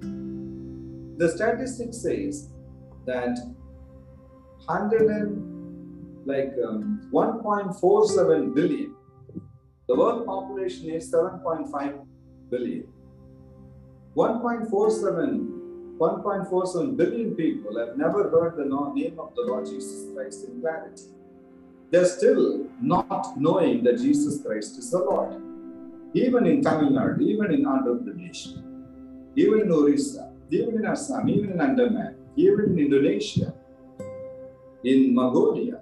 The statistic says that 100 and like um, 1.47 billion. The world population is 7.5 billion. 1.47 1.47 billion people have never heard the name of the Lord Jesus Christ in clarity. They're still not knowing that Jesus Christ is the Lord. Even in Tamil Nadu, even in Andhra Pradesh, even in Orissa, even in Assam, even in Andaman, even in Indonesia, in Mongolia,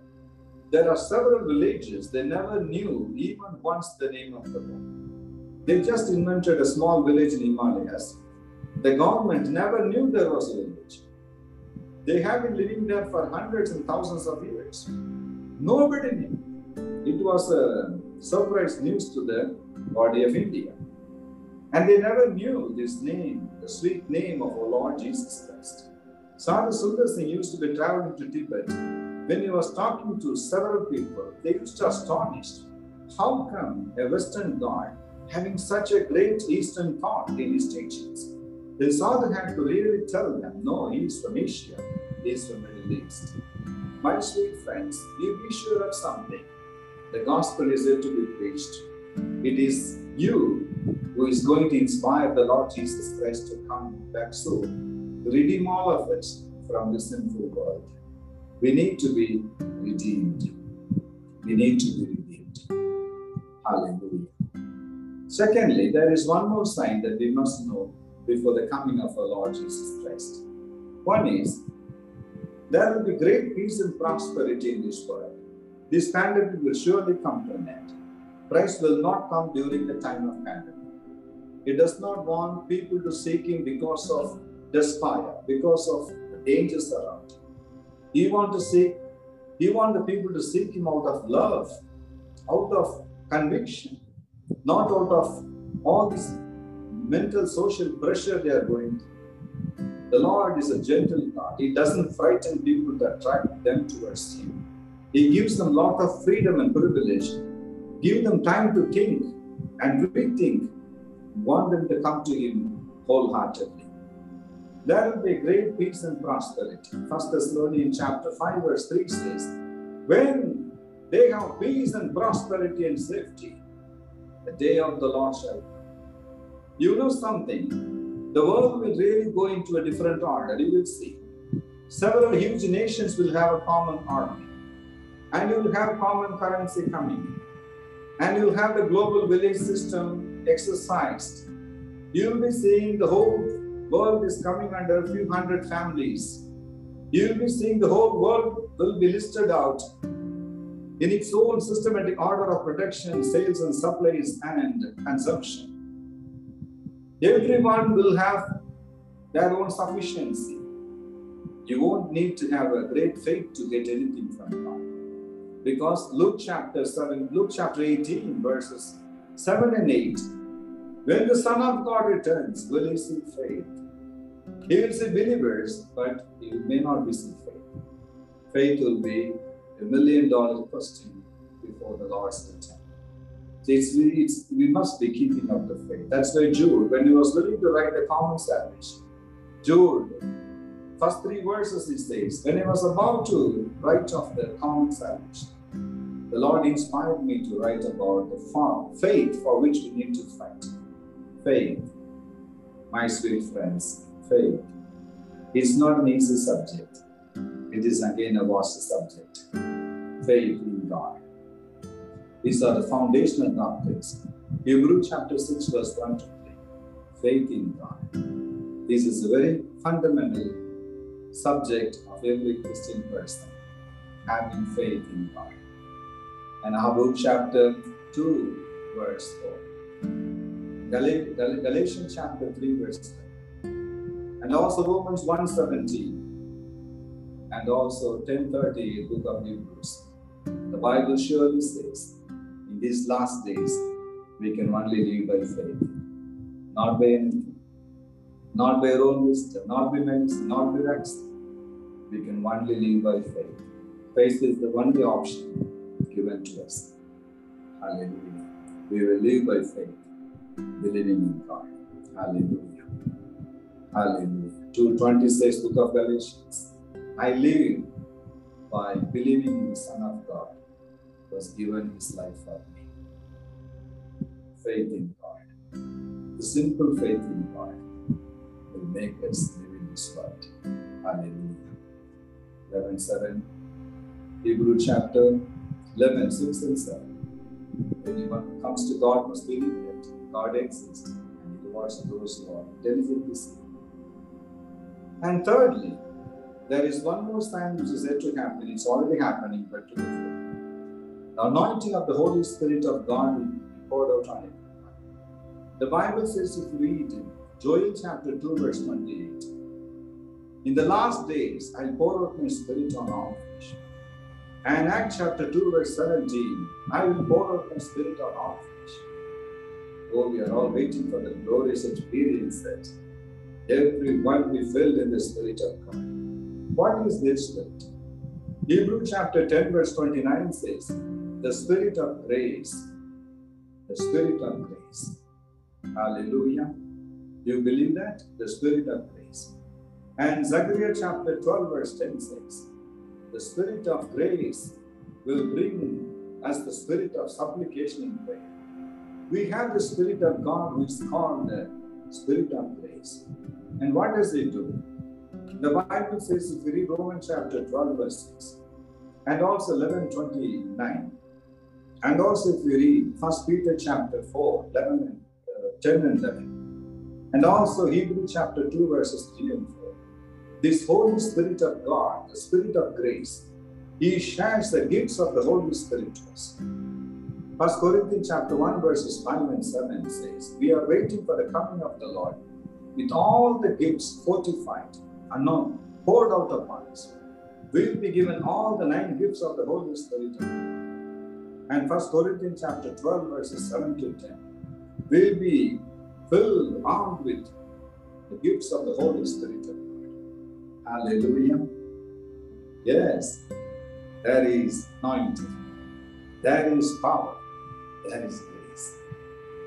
there are several villages they never knew even once the name of the Lord. They just invented a small village in Himalayas. The government never knew there was a village. They have been living there for hundreds and thousands of years. Nobody knew. It was a surprise news to the body of India. And they never knew this name, the sweet name of our Lord Jesus Christ. Sadhu Sundar Singh used to be traveling to Tibet. When he was talking to several people, they used to astonished. How come a Western God having such a great Eastern thought in his teachings? The Sadhu had to really tell them, no, he is from Asia, he is from Middle East. My sweet friends, you be sure of something. The gospel is there to be preached. It is you who is going to inspire the Lord Jesus Christ to come back soon, redeem all of us from the sinful world. We need to be redeemed. We need to be redeemed. Hallelujah. Secondly, there is one more sign that we must know before the coming of our Lord Jesus Christ. One is there will be great peace and prosperity in this world. This pandemic will surely come to an end. Christ will not come during the time of pandemic. He does not want people to seek Him because of despair, because of the dangers around. He want to seek, He want the people to seek Him out of love, out of conviction, not out of all this mental social pressure they are going through. The Lord is a gentle God. He doesn't frighten people to attract them towards Him. He gives them a lot of freedom and privilege. Give them time to think and rethink. Want them to come to Him wholeheartedly. There will be great peace and prosperity. First Thessalonians chapter 5, verse 3 says, When they have peace and prosperity and safety, the day of the Lord shall. You know something? The world will really go into a different order. You will see. Several huge nations will have a common army, and you will have common currency coming, and you'll have the global village system exercised. You'll be seeing the whole world is coming under a few hundred families. You'll be seeing the whole world will be listed out in its own systematic order of production, sales, and supplies and consumption. Everyone will have their own sufficiency. You won't need to have a great faith to get anything from God. Because Luke chapter 7, Luke chapter 18, verses 7 and 8, when the Son of God returns, will he see faith? He will see believers, but he may not be see faith. Faith will be a million dollar question before the Lord's return. It's, it's, we must be keeping up the faith. That's why Jude, when he was willing to write the common salvation, Jude, first three verses he says, when he was about to write of the common salvation, the Lord inspired me to write about the faith for which we need to fight. Faith, my sweet friends, faith. It's not an easy subject. It is again a vast subject. Faith. These are the foundational doctrines. Hebrew chapter 6, verse 1 to 3. Faith in God. This is a very fundamental subject of every Christian person. Having faith in God. And Habakkuk chapter 2, verse 4. Gal- Galatians chapter 3, verse 10. And also Romans 1:17. And also 10:30, book of Hebrews. The Bible surely says in these last days, we can only live by faith, not by anything. not by our own wisdom, not by medicine, not by vaccine. We can only live by faith. Faith is the only option given to us. Hallelujah. We will live by faith, believing in God. Hallelujah. Hallelujah. 226 Book of Galatians. I live by believing in the Son of God who has given his life for me. Faith in God. The simple faith in God will make us live in this world. Hallelujah. 11 7. Hebrew chapter 11 6 and 7. Anyone who comes to God must believe that God exists and rewards those who are diligently seeking. And thirdly, there is one more sign which is yet to happen. It's already happening, but to the. The anointing of the Holy Spirit of God poured out on it. The Bible says, if you read Joel chapter 2, verse 28, in the last days I'll pour out my spirit on all flesh. And Acts chapter 2, verse 17, I will pour out my spirit on all flesh. Oh, we are all waiting for the glorious experience that everyone be filled in the Spirit of God. What is this Spirit? Hebrew chapter 10, verse 29 says, The Spirit of grace. The Spirit of grace. Hallelujah. You believe that? The Spirit of grace. And Zechariah chapter 12, verse 10 says, The Spirit of grace will bring us the Spirit of supplication in prayer. We have the Spirit of God, which is called the Spirit of grace. And what does it do? The Bible says, if you read Romans chapter 12, verse 6, and also 11 29, and also if you read 1 Peter chapter 4, 11 and, uh, 10 and 11, and also Hebrew chapter 2, verses 3 and 4, this Holy Spirit of God, the Spirit of grace, He shares the gifts of the Holy Spirit to us. First Corinthians chapter 1, verses 5 and 7 says, We are waiting for the coming of the Lord with all the gifts fortified and poured out upon us. We'll be given all the nine gifts of the Holy Spirit. And First Corinthians chapter 12, verses 7 to 10. We'll be filled, armed with the gifts of the Holy Spirit of God. Hallelujah. Yes, there is anointing, there is power, there is grace.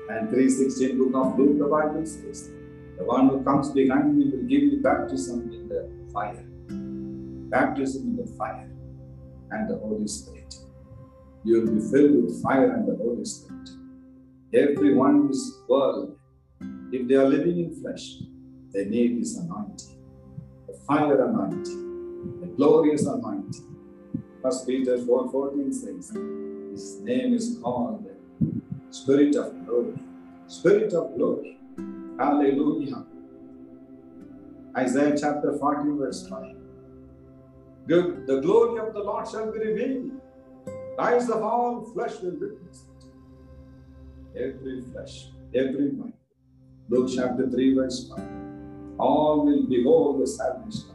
And 316 book of Luke, the Bible says, the one who comes behind me will give you baptism in the fire. Baptism in the fire and the Holy Spirit. You will be filled with fire and the Holy Spirit. Everyone in this world, if they are living in flesh, they need this anointing. The fire anointing, the glorious anointing. First Peter 4:14 says, His name is called Spirit of Glory. Spirit of Glory. Hallelujah. Isaiah chapter 40, verse 5. The glory of the Lord shall be revealed. Eyes of all flesh will witness it. Every flesh, every mind. Luke chapter 3, verse 5. All will behold the salvation.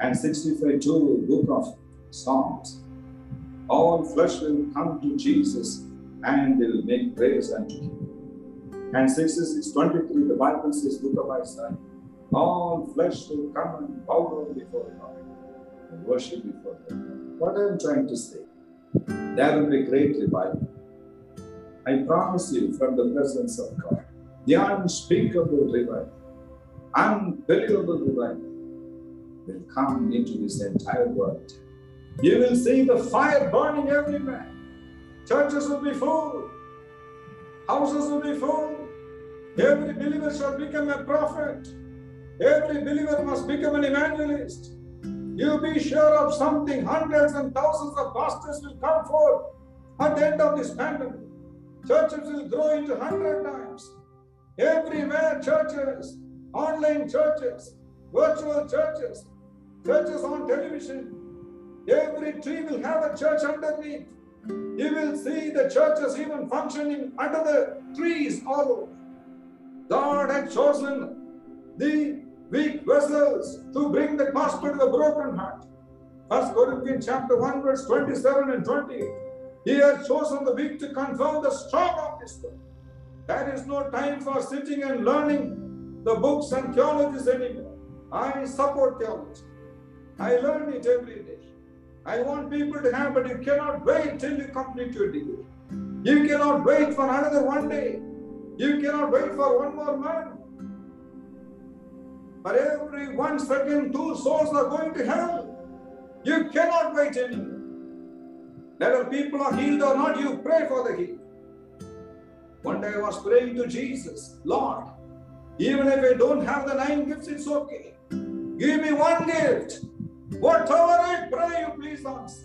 And 65 2, book of Psalms. All flesh will come to Jesus and they will make praise unto him. And 66 23, the Bible says, Book of Isaiah, all flesh will come and bow down before God and worship before God. What I'm trying to say, there will be great revival. I promise you from the presence of God, the unspeakable revival, unbelievable revival will come into this entire world. You will see the fire burning everywhere. Churches will be full. Houses will be full. Every believer shall become a prophet. Every believer must become an evangelist. You be sure of something. Hundreds and thousands of pastors will come forth at the end of this pandemic. Churches will grow into hundred times. Everywhere, churches, online churches, virtual churches, churches on television. Every tree will have a church underneath. You will see the churches even functioning under the trees all over. God had chosen the weak vessels to bring the gospel to the broken heart. First Corinthians chapter 1, verse 27 and 20. He has chosen the weak to confirm the strong of this world. There is no time for sitting and learning the books and theologies anymore. I support theology. I learn it every day. I want people to have, but you cannot wait till you complete your degree. You cannot wait for another one day. You cannot wait for one more month. For every one second, two souls are going to hell. You cannot wait anymore. Whether people are healed or not, you pray for the healed. One day I was praying to Jesus, Lord, even if I don't have the nine gifts, it's okay. Give me one gift. Whatever I pray, you please answer.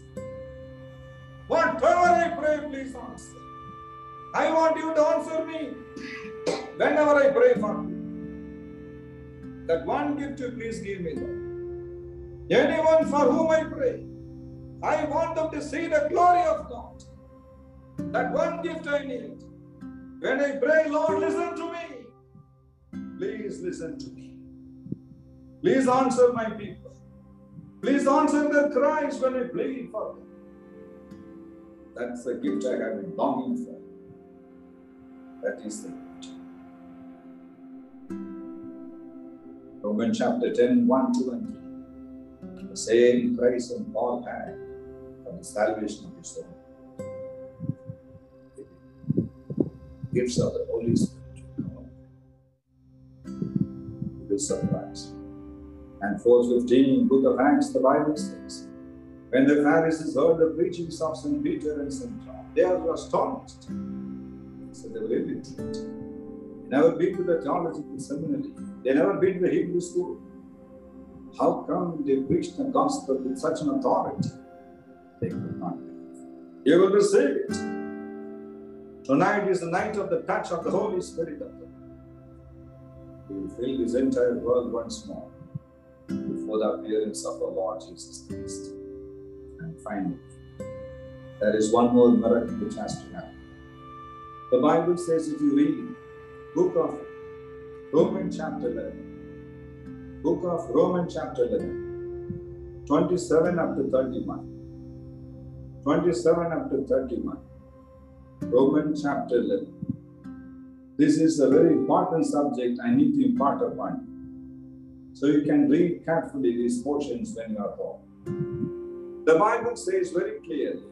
Whatever I pray, please answer. I want you to answer me whenever I pray for. That one gift you please give me, Lord. Anyone for whom I pray, I want them to see the glory of God. That one gift I need. When I pray, Lord, listen to me. Please listen to me. Please answer my people. Please answer their cries when I plead for them. That's the gift I have been longing for. That is the Romans chapter 10, 1, 2, and 3. The same Christ and Paul had for the salvation of his soul. Gifts of the Holy Spirit. You will surprise. And 415, book of Acts, the Bible says, when the Pharisees heard the preachings of St. Peter and St. John, they were astonished. So they were illiterate. Never been to the theological seminary. They never been to the Hebrew school. How come they preached the gospel with such an authority? They could not believe. You will receive it. Tonight is the night of the touch of the Holy Spirit of God. He will fill this entire world once more before the appearance of our Lord Jesus Christ. And finally, there is one more miracle which has to happen. The Bible says, if you read book of Romans chapter 11, book of Romans chapter 11, 27 up to 31, 27 up to 31, Romans chapter 11. This is a very important subject I need to impart upon you. So you can read carefully these portions when you are home. The Bible says very clearly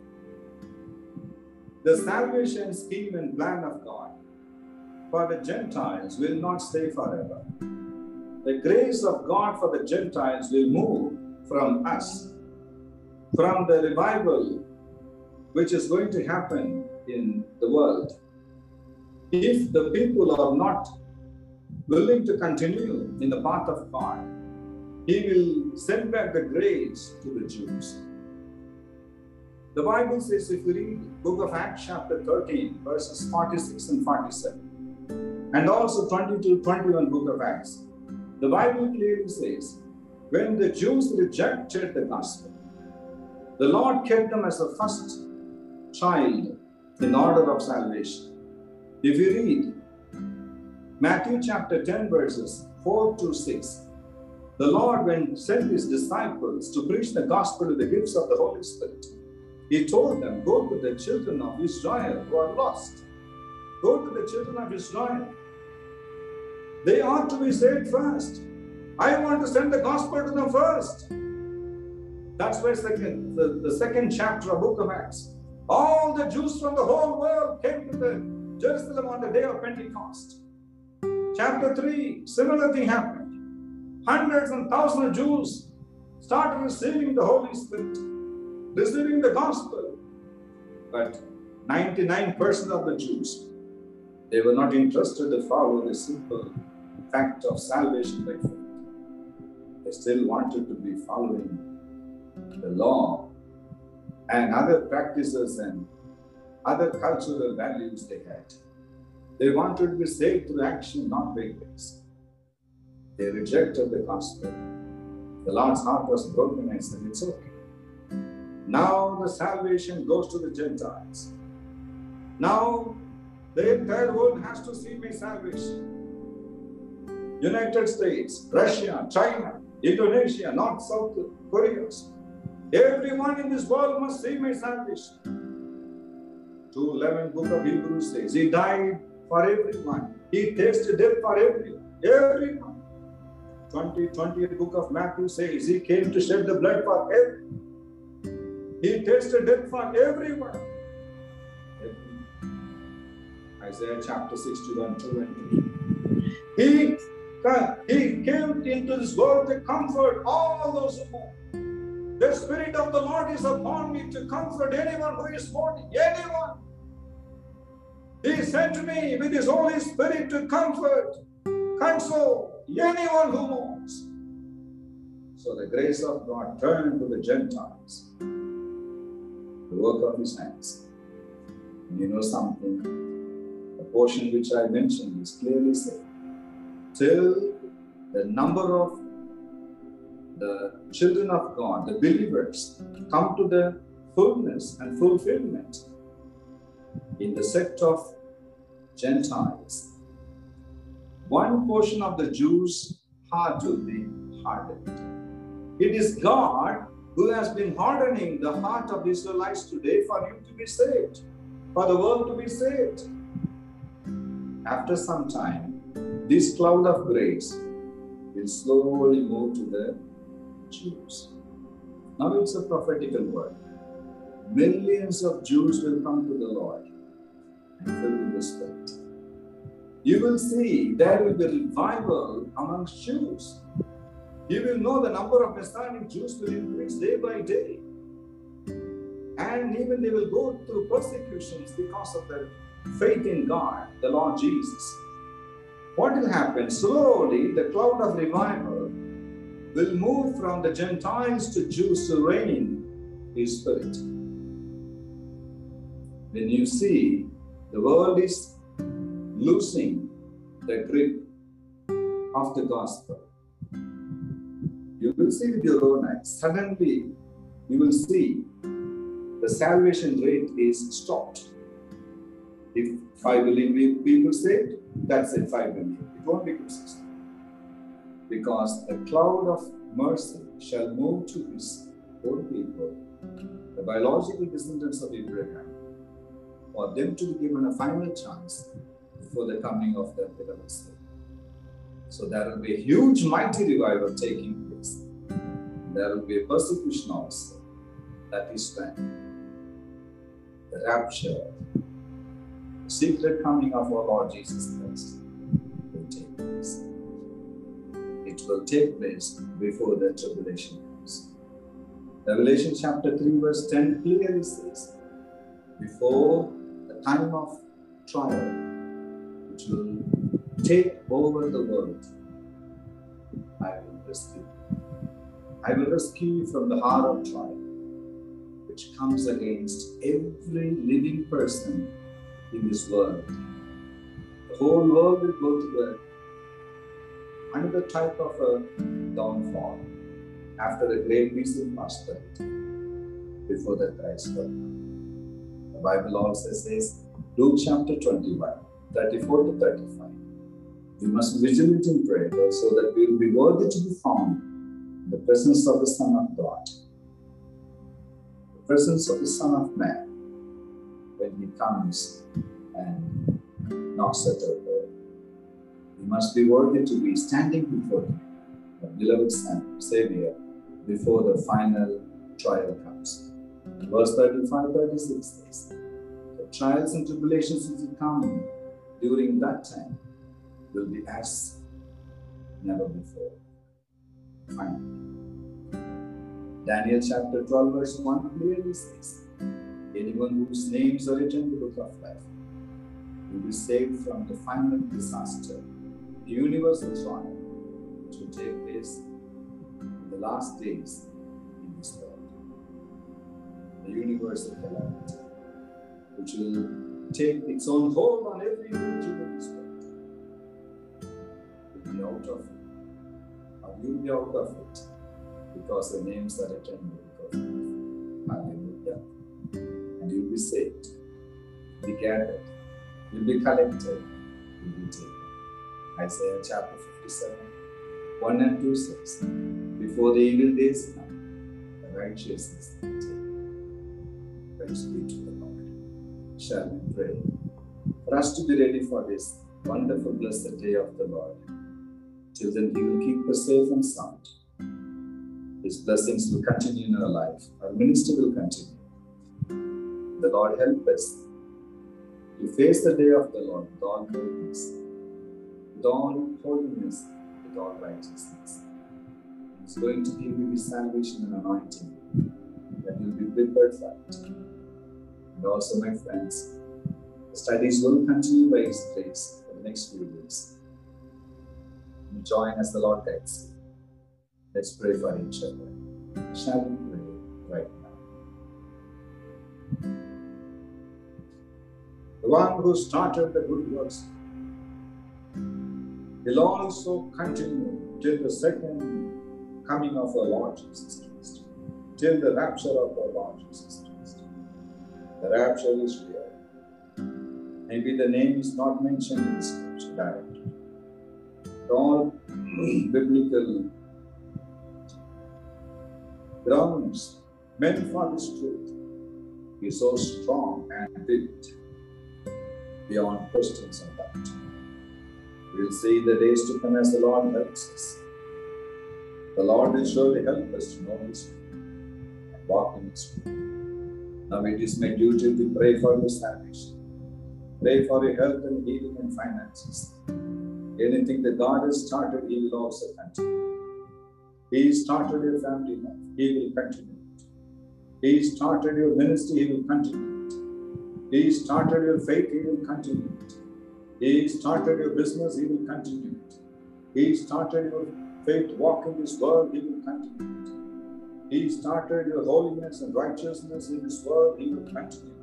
the salvation scheme and plan of God for the Gentiles will not stay forever. The grace of God for the Gentiles will move from us, from the revival which is going to happen in the world. If the people are not willing to continue in the path of God, He will send back the grace to the Jews. The Bible says, if you read book of Acts chapter 13, verses 46 and 47, and also 22, 21 book of Acts, the Bible clearly says, when the Jews rejected the gospel, the Lord kept them as the first child in order of salvation. If you read Matthew chapter 10, verses 4 to 6, the Lord, when sent his disciples to preach the gospel to the gifts of the Holy Spirit, he told them, Go to the children of Israel who are lost. Go to the children of Israel. They ought to be saved first. I want to send the gospel to them first. That's why second, the, the second chapter of Book of Acts. All the Jews from the whole world came to the Jerusalem on the day of Pentecost. Chapter 3, similar thing happened. Hundreds and thousands of Jews started receiving the Holy Spirit, receiving the gospel. But 99% of the Jews, they were not interested to follow the simple fact of salvation by faith. They still wanted to be following the law and other practices and other cultural values they had. They wanted to be saved through action, not by grace. They rejected the gospel. The Lord's heart was broken and said, It's okay. Now the salvation goes to the Gentiles. Now the entire world has to see my salvation. United States, Russia, China, Indonesia, North, South Korea. Everyone in this world must see my salvation. 211 book of Hebrews says, He died for everyone. He tasted death for everyone. Everyone. 20, 20th book of Matthew says he came to shed the blood for everyone. He tasted death for everyone. Isaiah chapter 61, 2 and 3. He, he came into this world to comfort all those who mourn. The Spirit of the Lord is upon me to comfort anyone who is mourning. Anyone. He sent me with His Holy Spirit to comfort, console anyone who mourns. So the grace of God turned to the Gentiles, the work of His hands. And you know something? The portion which I mentioned is clearly said. Till the number of the children of God, the believers, come to the fullness and fulfillment in the sect of Gentiles, one portion of the Jews' heart will be hardened. It is God who has been hardening the heart of Israelites today for you to be saved, for the world to be saved. After some time, this cloud of grace will slowly move to the Jews. Now it's a prophetical word. Millions of Jews will come to the Lord and filled with Spirit. You will see there will be revival amongst Jews. You will know the number of Messianic Jews will increase day by day. And even they will go through persecutions because of their faith in God, the Lord Jesus. What will happen? Slowly, the cloud of revival will move from the Gentiles to Jews to reign His Spirit. When you see the world is losing the grip of the gospel. You will see with your own eyes. Suddenly, you will see the salvation rate is stopped. If 5 billion people saved, that's it, 5 billion. It won't be consistent. Because the cloud of mercy shall move to his own people, the biological descendants of Abraham, for them to be given a final chance before the coming of the beloved Savior. So there will be a huge, mighty revival taking place. There will be a persecution also. That is when the rapture, secret coming of our Lord Jesus Christ will take place. It will take place before the tribulation comes. Revelation chapter 3, verse 10 clearly says, Before the time of trial which will take over the world, I will rescue you. I will rescue you from the heart of trial which comes against every living person in this world. The whole world will go to the another type of a downfall after the great peace and prosperity before the Christ will the Bible also says, Luke chapter 21, 34 to 35. We must be vigilant in prayer so that we will be worthy to be found in the presence of the Son of God, the presence of the Son of Man, when He comes and knocks at our door. We must be worthy to be standing before Him, the beloved Son, Savior, before the final trial comes. Verse 35 36 says, The trials and tribulations which will come during that time will be as never before. Finally, Daniel chapter 12, verse 1 clearly says, Anyone whose names are written in the book of life will be saved from the final disaster, the universal trial, which will take place in the last days in this world the universal calamity, which will take its own hold on every individual in this world. You'll be out of it. Or you'll be out of it because the names are written be saved, be gathered, you'll be collected, you'll be taken. Isaiah chapter 57, 1 and 2 says, Before the evil days come, the righteousness taken. Praise be to the Lord. Shall we pray? For us to be ready for this wonderful, blessed day of the Lord. Till then, He will keep us safe and sound. His blessings will continue in our life. Our ministry will continue. The Lord help us to face the day of the Lord with all boldness, with all holiness, with all righteousness. He's going to give you His salvation and anointing that you'll be prepared for it. And also, my friends, the studies will continue by His grace for the next few days. You join as the Lord guides you. Let's pray for each other. Shall we pray right now? The one who started the good works will also continue till the second coming of our Lord Jesus Christ, till the rapture of our Lord Jesus Christ. The rapture is real. Maybe the name is not mentioned in the scripture directly. But all [CLEARS THROAT] biblical grounds meant for this truth is so strong and vivid beyond questions and doubt. We'll see the days to come as the Lord helps us. The Lord will surely help us to know His will and walk in His will. Now it is my duty to pray for your salvation. Pray for your health and healing and finances. Anything that God has started, He will also continue. He started your family life, He will continue it. He started your ministry, He will continue. He started your faith, He will continue it. He started your business, He will continue it. He started your faith walk in this world, He will continue it. He started your holiness and righteousness in this world, He will continue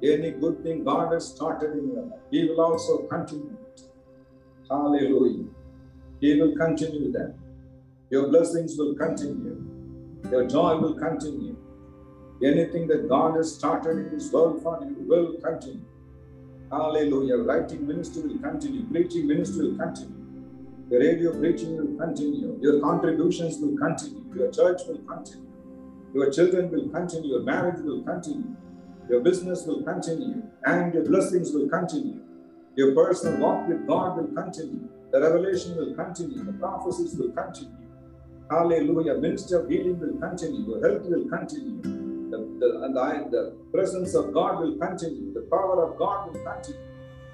it. Any good thing God has started in your life, He will also continue it. Hallelujah. He will continue them. Your blessings will continue. Your joy will continue. Anything that God has started in this world for you will continue. Hallelujah. Writing ministry will continue. Preaching ministry will continue. The radio preaching will continue. Your contributions will continue. Your church will continue. Your children will continue. Your marriage will continue. Your business will continue. And your blessings will continue. Your personal walk with God will continue. The revelation will continue. The prophecies will continue. Hallelujah. Ministry of healing will continue. Your health will continue. The, and the, the presence of God will continue. The power of God will continue.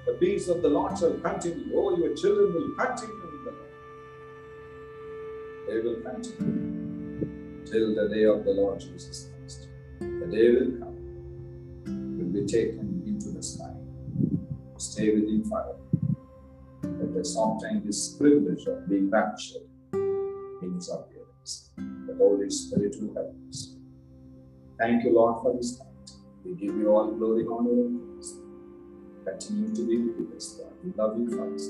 The peace of the Lord shall continue. Oh, your children will continue in the Lord. They will continue till the day of the Lord Jesus Christ. The day will come. Will be taken into the sky. Stay with Him forever. Let us obtain this privilege of being raptured in His appearance. The Holy Spirit will help us. Thank you, Lord, for this night. We give you all glory, honor, and praise. Continue to be with us, Lord. We love you for this.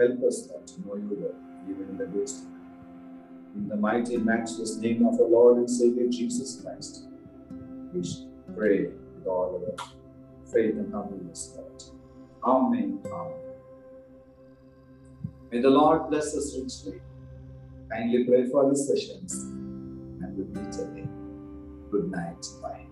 Help us, Lord, to know your word, even in the days. In the mighty and matchless name of our Lord and Savior Jesus Christ, we pray with all our faith and humbleness, Lord. Amen. Amen. May the Lord bless us richly. Kindly pray for these sessions and we'll meet again. Good night. Bye.